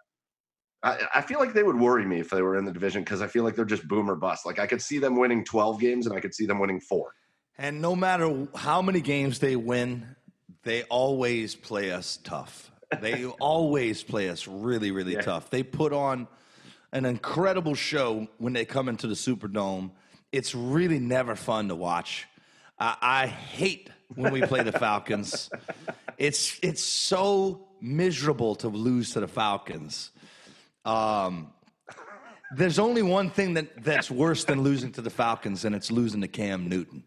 I, I, feel like they would worry me if they were in the division because I feel like they're just boomer bust. Like I could see them winning 12 games and I could see them winning four. And no matter how many games they win, they always play us tough. They always play us really, really yeah. tough. They put on – an incredible show when they come into the Superdome. It's really never fun to watch. I, I hate when we play the Falcons. It's it's so miserable to lose to the Falcons. Um, there's only one thing that, that's worse than losing to the Falcons, and it's losing to Cam Newton.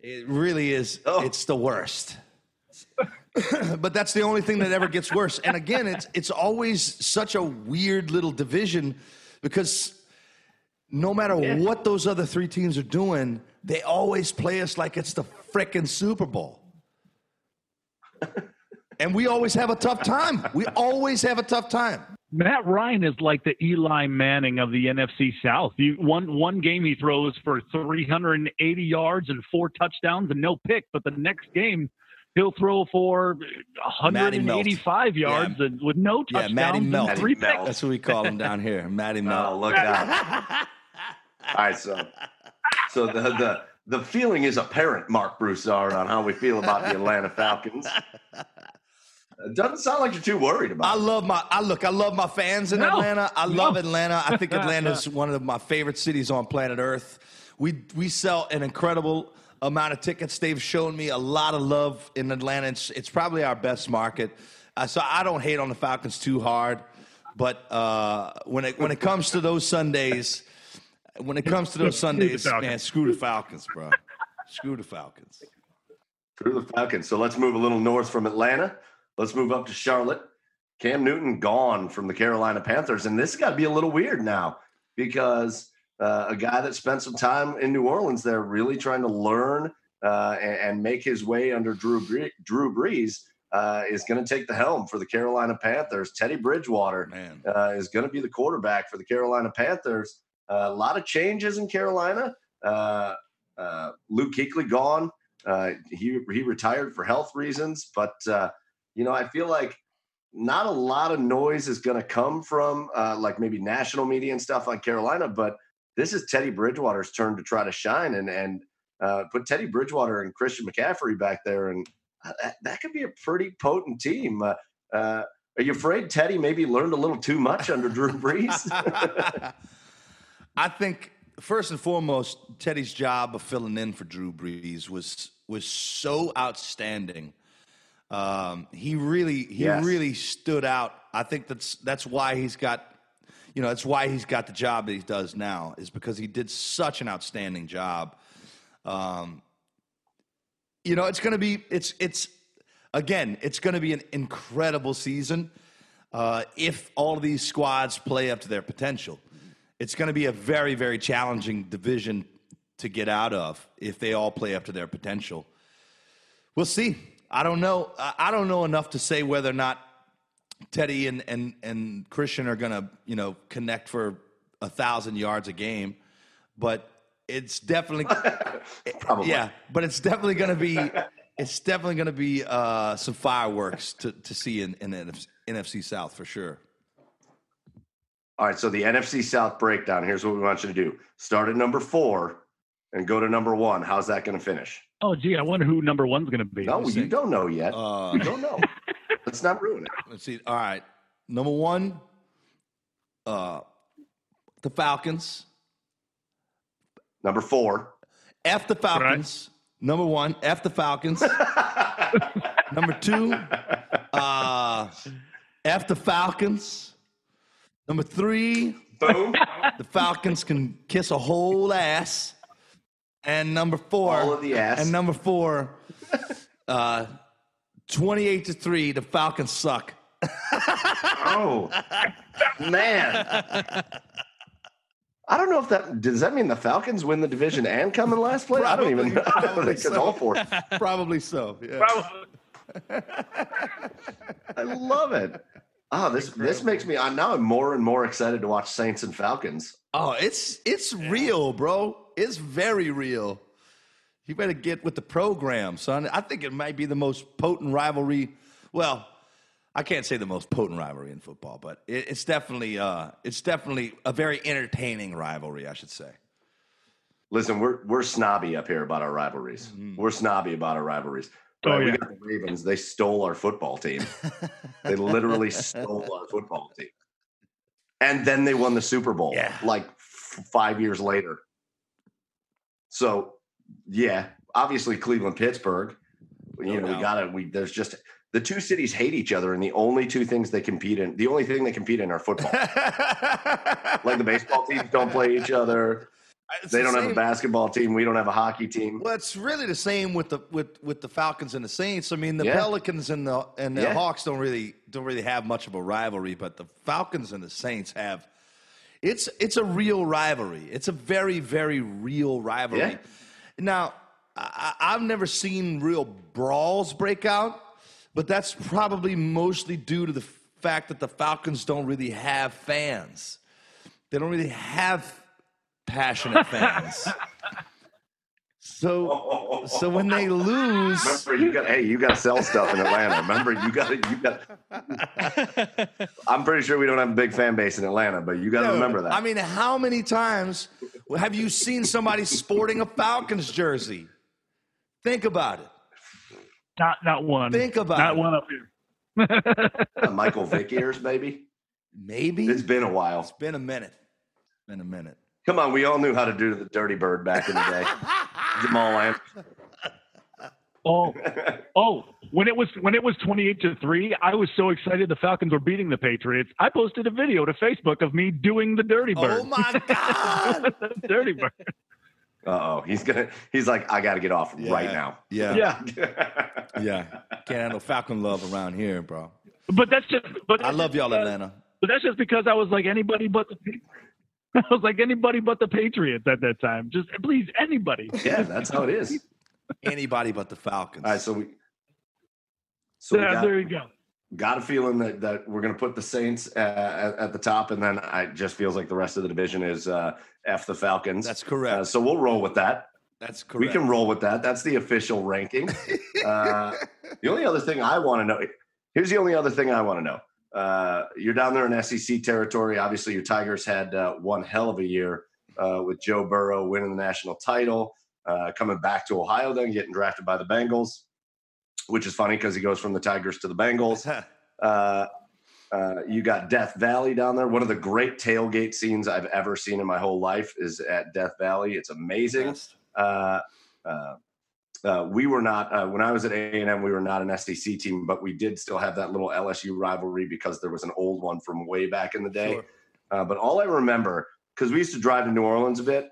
It really is. Oh. It's the worst. but that's the only thing that ever gets worse. And again, it's it's always such a weird little division because no matter yeah. what those other three teams are doing, they always play us like it's the frickin' Super Bowl. and we always have a tough time. We always have a tough time. Matt Ryan is like the Eli Manning of the NFC South. You, one one game he throws for 380 yards and four touchdowns and no pick, but the next game he'll throw for 185 yards yeah. and with no touchdowns yeah, Matty Melt. and three picks. That's what we call him down here, Matty Melt. Oh, look out! All right, so so the the the feeling is apparent, Marc Broussard, on how we feel about the Atlanta Falcons. It doesn't sound like you're too worried about. I love my. I look. I love my fans in no, Atlanta. I no. love Atlanta. I think Atlanta is one of my favorite cities on planet Earth. We we sell an incredible amount of tickets. They've shown me a lot of love in Atlanta. It's, it's probably our best market. Uh, so I don't hate on the Falcons too hard. But uh, when it when it comes to those Sundays, when it comes to those Sundays, man, screw the Falcons, bro. screw the Falcons. Screw the Falcons. So let's move a little north from Atlanta. Let's move up to Charlotte. Cam Newton gone from the Carolina Panthers, and this has got to be a little weird now because uh, a guy that spent some time in New Orleans there, really trying to learn uh, and, and, make his way under Drew Bre- Drew Brees. Uh, is going to take the helm for the Carolina Panthers. Teddy Bridgewater uh, is going to be the quarterback for the Carolina Panthers. Uh, a lot of changes in Carolina. Uh, Luke Kuechly gone. he he retired for health reasons, but you know, I feel like not a lot of noise is going to come from uh, like maybe national media and stuff on Carolina, but this is Teddy Bridgewater's turn to try to shine and and uh, put Teddy Bridgewater and Christian McCaffrey back there, and uh, that, that could be a pretty potent team. Uh, uh, are you afraid Teddy maybe learned a little too much under Drew Brees? I think first and foremost, Teddy's job of filling in for Drew Brees was was so outstanding um, he really he yes. really stood out. I think that's that's why he's got you know that's why he's got the job that he does now is because he did such an outstanding job. Um, you know, it's going to be it's it's again it's going to be an incredible season uh, if all of these squads play up to their potential. It's going to be a very very challenging division to get out of if they all play up to their potential. We'll see. I don't know. I don't know enough to say whether or not Teddy and and and Christian are going to you know connect for a thousand yards a game, but it's definitely yeah. But it's definitely going to be it's definitely going to be uh, some fireworks to to see in in NFC, NFC South for sure. All right, so the NFC South breakdown. Here's what we want you to do: start at number four and go to number one. How's that going to finish? Oh, gee, I wonder who number one's going to be. No, you don't know yet. Uh, you don't know. Let's not ruin it. Let's see. All right, number one, uh, the Falcons. Number four, F the Falcons. Right. Number one, F the Falcons. number two, uh, F the Falcons. Number three, boom. The Falcons can kiss a whole ass. And number four, all of the ass. And number four, uh, twenty-eight to three. The Falcons suck. oh man. I don't know if that does that mean the Falcons win the division and come in last place. Probably, I don't even. I don't think so. it's all four. Probably so. Yeah. Probably. I love it. Oh, this this makes me. I'm now I'm more and more excited to watch Saints and Falcons. Oh, it's it's real, bro it's very real. You better get with the program, son. I think it might be the most potent rivalry. Well, I can't say the most potent rivalry in football, but it, it's definitely uh, it's definitely a very entertaining rivalry, I should say. Listen, we're we're snobby up here about our rivalries. Mm-hmm. We're snobby about our rivalries. Oh, right, yeah. We got the Ravens. They stole our football team. they literally stole our football team, and then they won the Super Bowl. Yeah. like f- five years later. So, yeah, obviously Cleveland, Pittsburgh. You know, we got to. We there's just the two cities hate each other, and the only two things they compete in, the only thing they compete in are football. like the baseball teams don't play each other. It's they the don't same. have a basketball team. We don't have a hockey team. Well, it's really the same with the with with the Falcons and the Saints. I mean, the yeah. Pelicans and the and the yeah. Hawks don't really don't really have much of a rivalry, but the Falcons and the Saints have. It's it's a real rivalry. It's a very very real rivalry. Yeah. Now, I, I've never seen real brawls break out, but that's probably mostly due to the fact that the Falcons don't really have fans. They don't really have passionate fans. So, so when they lose, remember you got hey, you got to sell stuff in Atlanta. Remember you got to you got. I'm pretty sure we don't have a big fan base in Atlanta, but you got to remember that. I mean, how many times have you seen somebody sporting a Falcons jersey? Think about it. Not not one. Think about not it. one up here. Michael Vick ears, maybe. Maybe it's been a while. It's been a minute. It's Been a minute. Come on, we all knew how to do the dirty bird back in the day. Jamal Anderson. Oh, oh! When it was when it was twenty eight to three, I was so excited the Falcons were beating the Patriots. I posted a video to Facebook of me doing the dirty bird. Oh my god, dirty bird! Uh oh, he's gonna. He's like, I got to get off yeah, right now. Yeah, yeah, yeah. Can't handle Falcon love around here, bro. But that's just. But I love y'all, Atlanta. But that's just because I was like anybody but the Patriots. I was like anybody but the Patriots at that time. Just please anybody. Yeah, that's how it is. anybody but the Falcons. All right, so we. So yeah, we got, there you go. Got a feeling that, that we're going to put the Saints uh, at, at, the top, and then I just feels like the rest of the division is uh, f the Falcons. That's correct. Uh, so we'll roll with that. That's correct. We can roll with that. That's the official ranking. Uh, the only other thing I want to know. Here's the only other thing I want to know. Uh, you're down there in SEC territory. Obviously, your Tigers had uh, one hell of a year uh, with Joe Burrow winning the national title, uh, coming back to Ohio, then getting drafted by the Bengals, which is funny because he goes from the Tigers to the Bengals. Uh, uh, you got Death Valley down there. One of the great tailgate scenes I've ever seen in my whole life is at Death Valley. It's amazing. Uh, we were not uh, when I was at A and M. We were not an SEC team, but we did still have that little LSU rivalry because there was an old one from way back in the day. Sure. Uh, but all I remember, because we used to drive to New Orleans a bit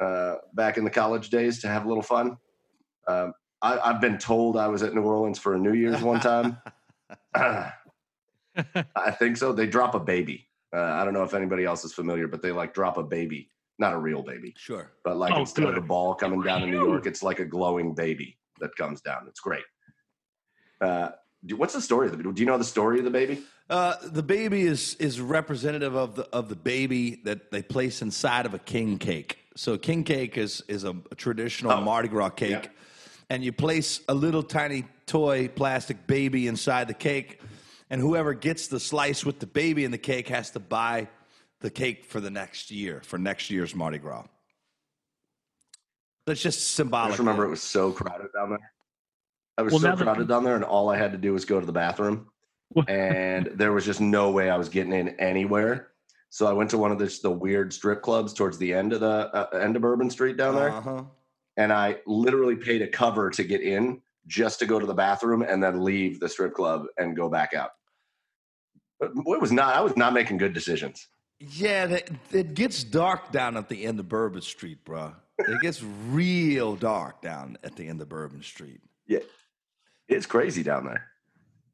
uh, back in the college days to have a little fun. Um, I, have been told I was at New Orleans for a New Year's one time. I think so. They drop a baby. Uh, I don't know if anybody else is familiar, but they like drop a baby not a real baby. Sure. But like oh, instead good. of a ball coming down in New York, it's like a glowing baby that comes down. It's great. Uh, what's the story of the? Do you know the story of the baby? Uh, the baby is is representative of the of the baby that they place inside of a king cake. So king cake is is a, a traditional oh. Mardi Gras cake, yeah. and you place a little tiny toy plastic baby inside the cake, and whoever gets the slice with the baby in the cake has to buy the cake for the next year, for next year's Mardi Gras. That's just symbolic. I just remember it was so crowded down there. I was well, so crowded down there, and all I had to do was go to the bathroom, and there was just no way I was getting in anywhere. So I went to one of the, the weird strip clubs towards the end of the uh, end of Bourbon Street down there, uh-huh. and I literally paid a cover to get in just to go to the bathroom and then leave the strip club and go back out. But it was not. I was not making good decisions. Yeah, it gets dark down at the end of Bourbon Street, bro. It gets real dark down at the end of Bourbon Street. Yeah, it's crazy down there.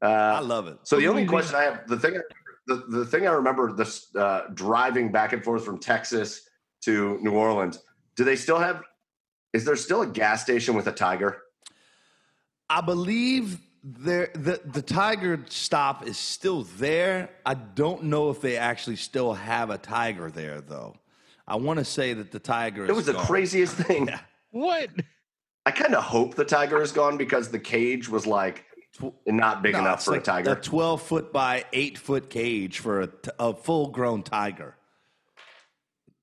Uh, I love it. So the only question I have, the thing, the, the thing I remember, this uh, driving back and forth from Texas to New Orleans. Do they still have? Is there still a gas station with a tiger? I believe there the the tiger stop is still there. I don't know if they actually still have a tiger there though. I want to say that the tiger it was gone. the craziest thing. What? I kind of hope the tiger is gone because the cage was like not big no, enough for like a tiger. a 12 foot by 8 foot cage for a, a full grown tiger.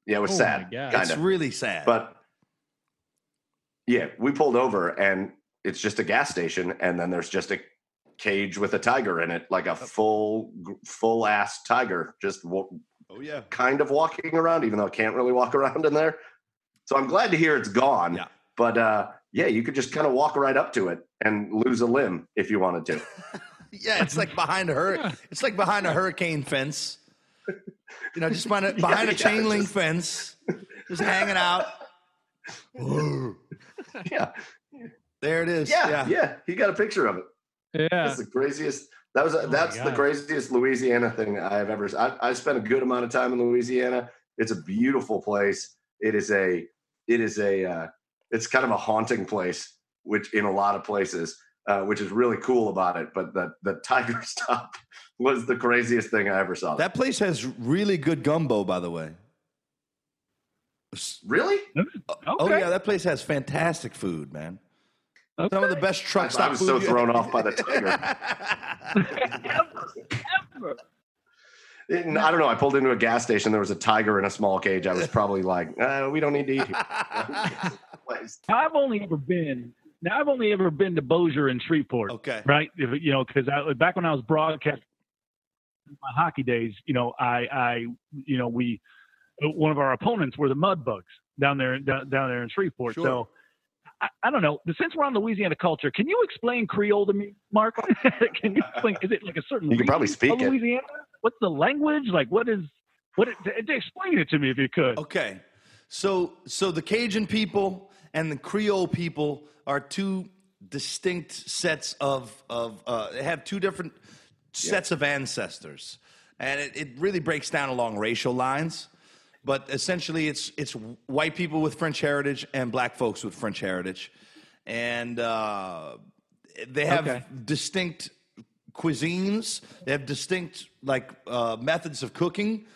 Yeah it was oh sad it's really sad. But yeah we pulled over and it's just a gas station and then there's just a cage with a tiger in it like a full full ass tiger just oh yeah kind of walking around even though it can't really walk around in there so i'm glad to hear it's gone yeah. but uh yeah you could just kind of walk right up to it and lose a limb if you wanted to yeah it's like behind a hurricane it's like behind a hurricane fence you know just behind a, behind yeah, a chain yeah, link just, fence just hanging out. yeah. There it is. Yeah, yeah, yeah. He got a picture of it. Yeah. That's the craziest. That was a, oh that's the craziest Louisiana thing I've ever. I, I spent a good amount of time in Louisiana. It's a beautiful place. It is a. It is a. Uh, it's kind of a haunting place, which in a lot of places, uh, which is really cool about it. But the the tiger stop was the craziest thing I ever saw. That place has really good gumbo, by the way. Really? Okay. Oh yeah, that place has fantastic food, man. Okay. Some of the best truck stop. I was so thrown off by the tiger. ever, ever. It, I don't know. I pulled into a gas station. There was a tiger in a small cage. I was probably like, uh, "We don't need to eat here." I've only ever been. Now I've only ever been to Bossier and Shreveport. Okay. Right. If, you know, because back when I was broadcasting my hockey days, you know, I, I, you know, we, one of our opponents were the Mudbugs down there, down, down there in Shreveport. Sure. So I, I, don't know. Since we're on Louisiana culture, can you explain Creole to me, Marc? can you explain? Is it like a certain? You can probably speak it. Louisiana. What's the language? Like, what is? What? It, explain it to me if you could. Okay. So, so the Cajun people and the Creole people are two distinct sets of of uh, have two different sets yeah. of ancestors, and it, it really breaks down along racial lines but essentially it's it's white people with French heritage and black folks with French heritage, and uh, they have okay. distinct cuisines. They have distinct like uh, methods of cooking,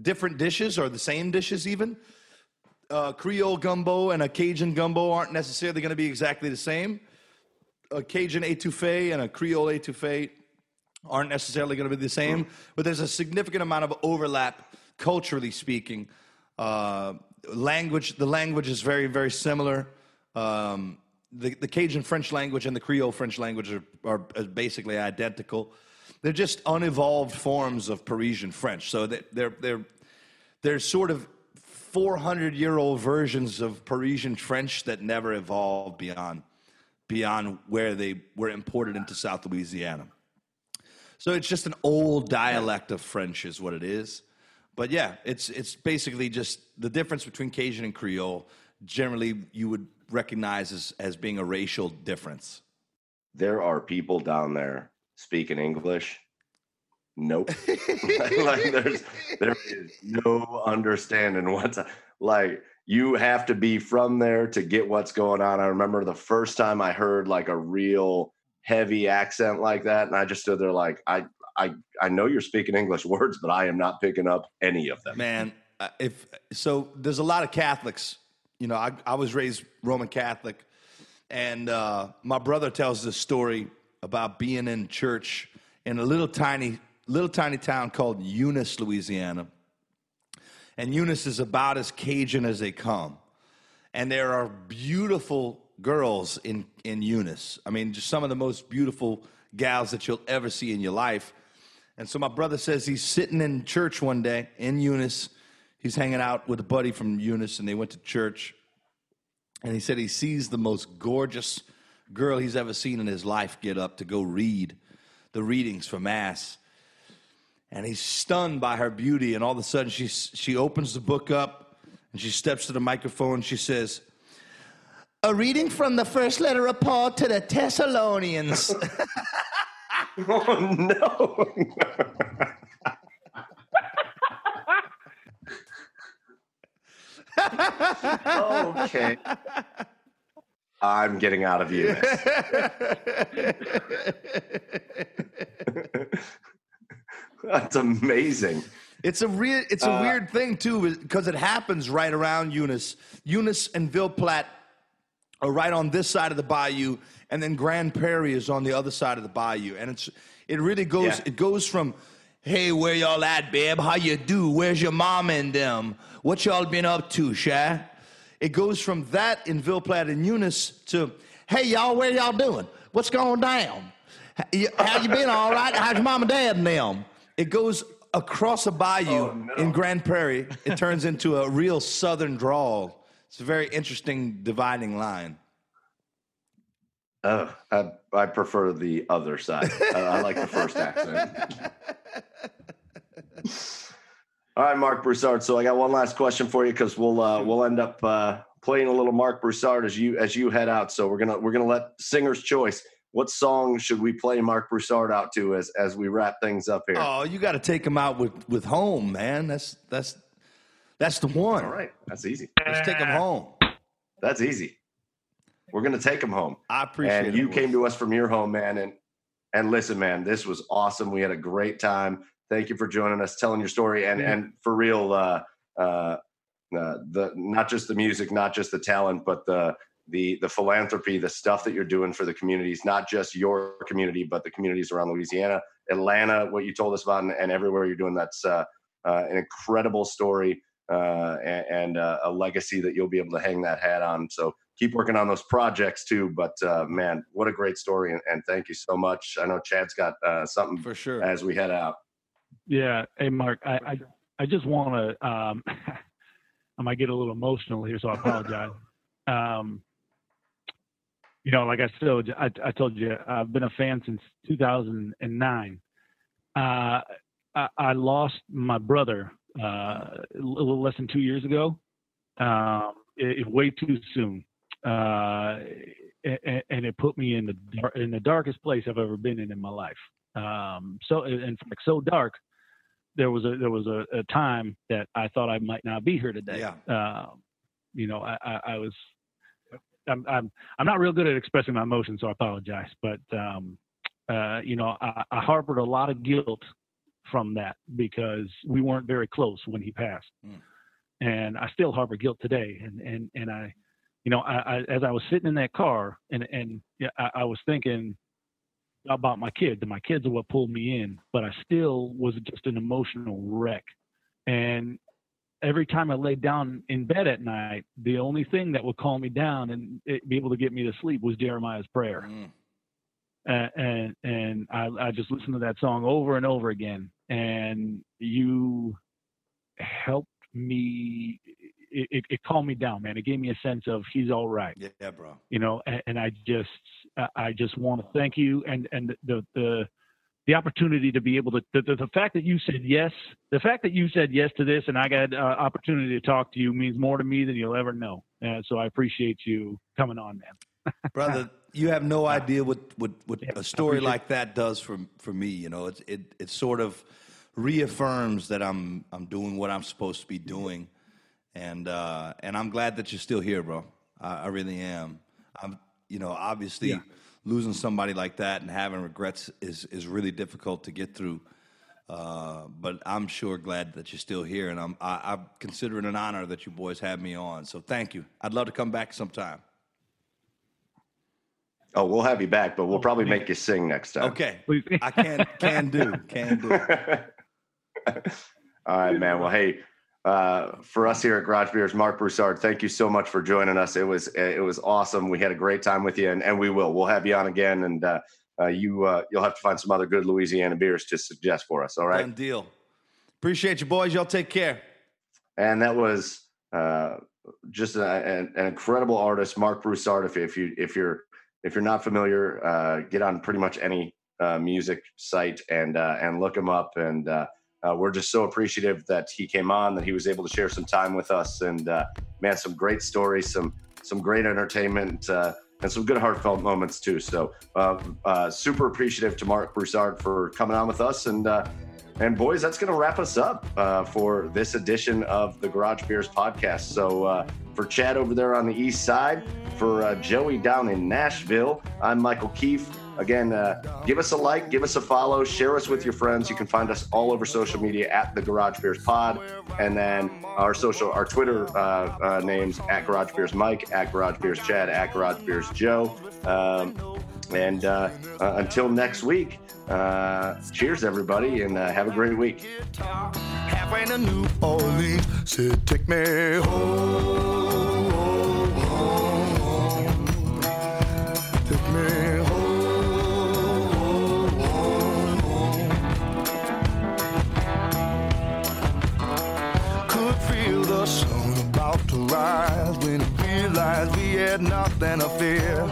different dishes or the same dishes even. Uh, Creole gumbo and a Cajun gumbo aren't necessarily going to be exactly the same. A Cajun etouffee and a Creole etouffee aren't necessarily going to be the same, but there's a significant amount of overlap culturally speaking. Uh, language, the language is very, very similar. Um, the, the Cajun French language and the Creole French language are, are, basically identical. They're just unevolved forms of Parisian French. So they're, they're, they're sort of 400 year old versions of Parisian French that never evolved beyond, beyond where they were imported into South Louisiana. So it's just an old dialect of French, is what it is. But yeah, it's it's basically just the difference between Cajun and Creole. Generally, you would recognize as as being a racial difference. There are people down there speaking English. Nope. like, there's there is no understanding what's like. You have to be from there to get what's going on. I remember the first time I heard like a real heavy accent like that, and I just stood there like I I I know you're speaking English words, but I am not picking up any of them. Man, uh, if so, there's a lot of Catholics. You know, I I was raised Roman Catholic, and uh, my brother tells this story about being in church in a little tiny little tiny town called Eunice, Louisiana. And Eunice is about as Cajun as they come. And there are beautiful girls in, in Eunice. I mean, just some of the most beautiful gals that you'll ever see in your life. And so my brother says he's sitting in church one day in Eunice. He's hanging out with a buddy from Eunice, and they went to church. And he said he sees the most gorgeous girl he's ever seen in his life get up to go read the readings for Mass. And he's stunned by her beauty. And all of a sudden, she, she opens the book up and she steps to the microphone. And she says, A reading from the first letter of Paul to the Thessalonians. oh no. okay. I'm getting out of you. That's amazing. It's a real it's a uh, weird thing too because it happens right around Eunice. Eunice and Ville Platte are right on this side of the bayou and then Grand Prairie is on the other side of the bayou, and it's it really goes yeah. it goes from hey where y'all at babe? How you do? Where's your mom and them? What y'all been up to shy it goes from that in Ville Platte and Eunice to hey y'all where y'all doing? What's going down? How you been? All right? How's your mom and dad and them? It goes across a bayou oh, no. in Grand Prairie. It turns into a real southern drawl. It's a very interesting dividing line uh, I, I prefer the other side. I, I like the first accent. All right, Marc Broussard. So I got one last question for you because we'll uh, we'll end up uh, playing a little Marc Broussard as you as you head out. So we're gonna we're gonna let singer's choice. What song should we play Marc Broussard out to as as we wrap things up here? Oh, you got to take him out with with home, man. That's that's that's the one. All right, that's easy. Let's take him home. That's easy. We're gonna take them home. I appreciate. And you came to us from your home, man. And and listen, man, this was awesome. We had a great time. Thank you for joining us, telling your story, and yeah. and for real, uh, uh, uh, the not just the music, not just the talent, but the the the philanthropy, the stuff that you're doing for the communities, not just your community, but the communities around Louisiana, Atlanta. What you told us about, and, and everywhere you're doing, that's uh, uh, an incredible story uh, and, and uh, a legacy that you'll be able to hang that hat on. So keep working on those projects too. But uh, man, what a great story, and, and, thank you so much. I know Chad's got uh, something for sure as we head out. Yeah. Hey, Marc, I, I, I just want to, um, I might get a little emotional here, so I apologize. um, you know, like I told you, I, I, told you, I've been a fan since 2009. Uh, I, I, lost my brother uh, a little less than two years ago. Um, it, it, way too soon, uh, and, and, it put me in the in the darkest place I've ever been in in my life. Um, so, in fact, so dark there was a there was a, a, time that I thought I might not be here today. Yeah. Uh, you know, I, I, I, was I'm, I'm I'm not real good at expressing my emotions, so I apologize. But um, uh, you know, I, I, harbored a lot of guilt from that because we weren't very close when he passed, mm. and I still harbor guilt today. And and and I, you know, I, as I was sitting in that car, and and yeah, I was thinking, about my kids, and my kids are what pulled me in. But I still was just an emotional wreck. And every time I laid down in bed at night, the only thing that would calm me down and be able to get me to sleep was Jeremiah's prayer. Mm. Uh, and and I, I just listened to that song over and over again. And you helped me it, it, it, calmed me down, man. It gave me a sense of he's all right. Yeah, bro. You know, and, and I just I just want to thank you and and the the the opportunity to be able to the, the, the, fact that you said yes the fact that you said yes to this and i got uh, opportunity to talk to you means more to me than you'll ever know uh, so i appreciate you coming on man brother you have no idea what what, what yeah, a story like that does for for me you know it, it it sort of reaffirms that i'm i'm doing what i'm supposed to be doing and uh, and I'm glad that you're still here, bro. I, I really am. I'm, you know, obviously yeah. losing somebody like that and having regrets is is really difficult to get through. Uh, but I'm sure glad that you're still here, and I'm I, I consider it an honor that you boys have me on. So thank you. I'd love to come back sometime. Oh, we'll have you back, but we'll oh, probably make you sing next time. Okay, I can can do can do. All right, man. Well, hey, uh, for us here at Garage Beers, Marc Broussard, thank you so much for joining us. It was it was awesome. We had a great time with you, and, and we will. We'll have you on again, and uh, uh, you uh, you'll have to find some other good Louisiana beers to suggest for us. All right, Done deal. Appreciate you, boys. Y'all take care. And that was uh, just a, an, an, incredible artist, Marc Broussard. If, if you if you're if you're not familiar, uh, get on pretty much any music site and and look him up and uh, we're just so appreciative that he came on, that he was able to share some time with us, and uh, man, some great stories, some some great entertainment, uh, and some good heartfelt moments too. So, uh, uh, super appreciative to Marc Broussard for coming on with us, and uh, and boys, that's going to wrap us up for this edition of the Garage Beers podcast. So, for Chad over there on the east side, for Joey down in Nashville, I'm Michael Keefe. Again, uh, give us a like, give us a follow, share us with your friends. You can find us all over social media at the Garage Beers Pod, and then our social, our Twitter uh, uh, names at Garage Beers Mike, at Garage Beers Chad, at Garage Beers Joe. Um, and uh, uh, until next week, uh, cheers, everybody, and have a great week. Rise when we realized we had nothing to fear.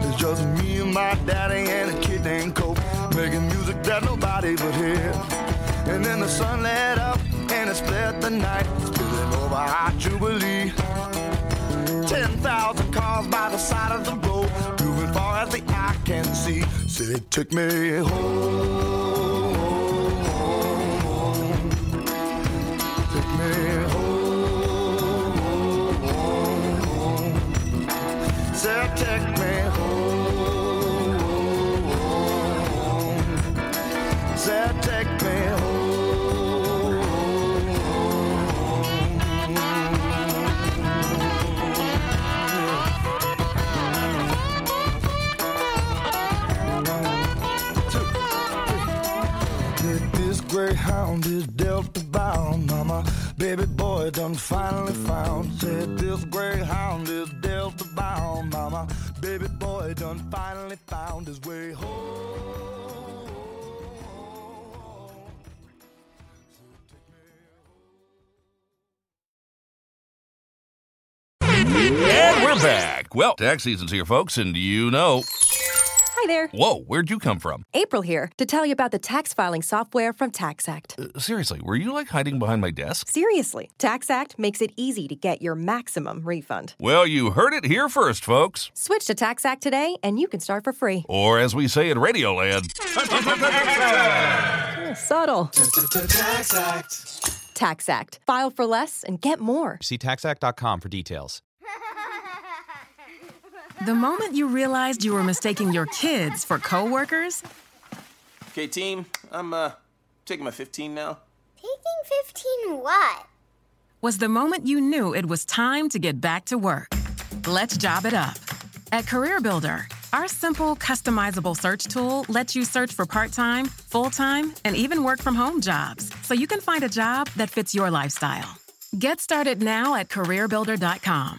It's just me and my daddy and a kid named Cope making music that nobody would hear. And then the sun lit up and it split the night, spilling over our Jubilee. 10,000 cars by the side of the road, moving far as the eye can see. Say, take me home. Done finally found. Said this greyhound is Delta bound. Mama, baby boy done finally found his way home. And we're back. Well, tax season's here, folks, and you know. Hi there. Whoa, where'd you come from? April here to tell you about the tax filing software from TaxAct. Uh, seriously, were you like hiding behind my desk? Seriously, TaxAct makes it easy to get your maximum refund. Well, you heard it here first, folks. Switch to TaxAct today and you can start for free. Or as we say in Radioland, Subtle. TaxAct. TaxAct. File for less and get more. See taxact.com for details. The moment you realized you were mistaking your kids for coworkers, Okay, team, I'm uh taking my 15 now. Taking 15 what? was the moment you knew it was time to get back to work. Let's job it up. At CareerBuilder, our simple, customizable search tool lets you search for part time, full time, and even work from home jobs so you can find a job that fits your lifestyle. Get started now at CareerBuilder.com.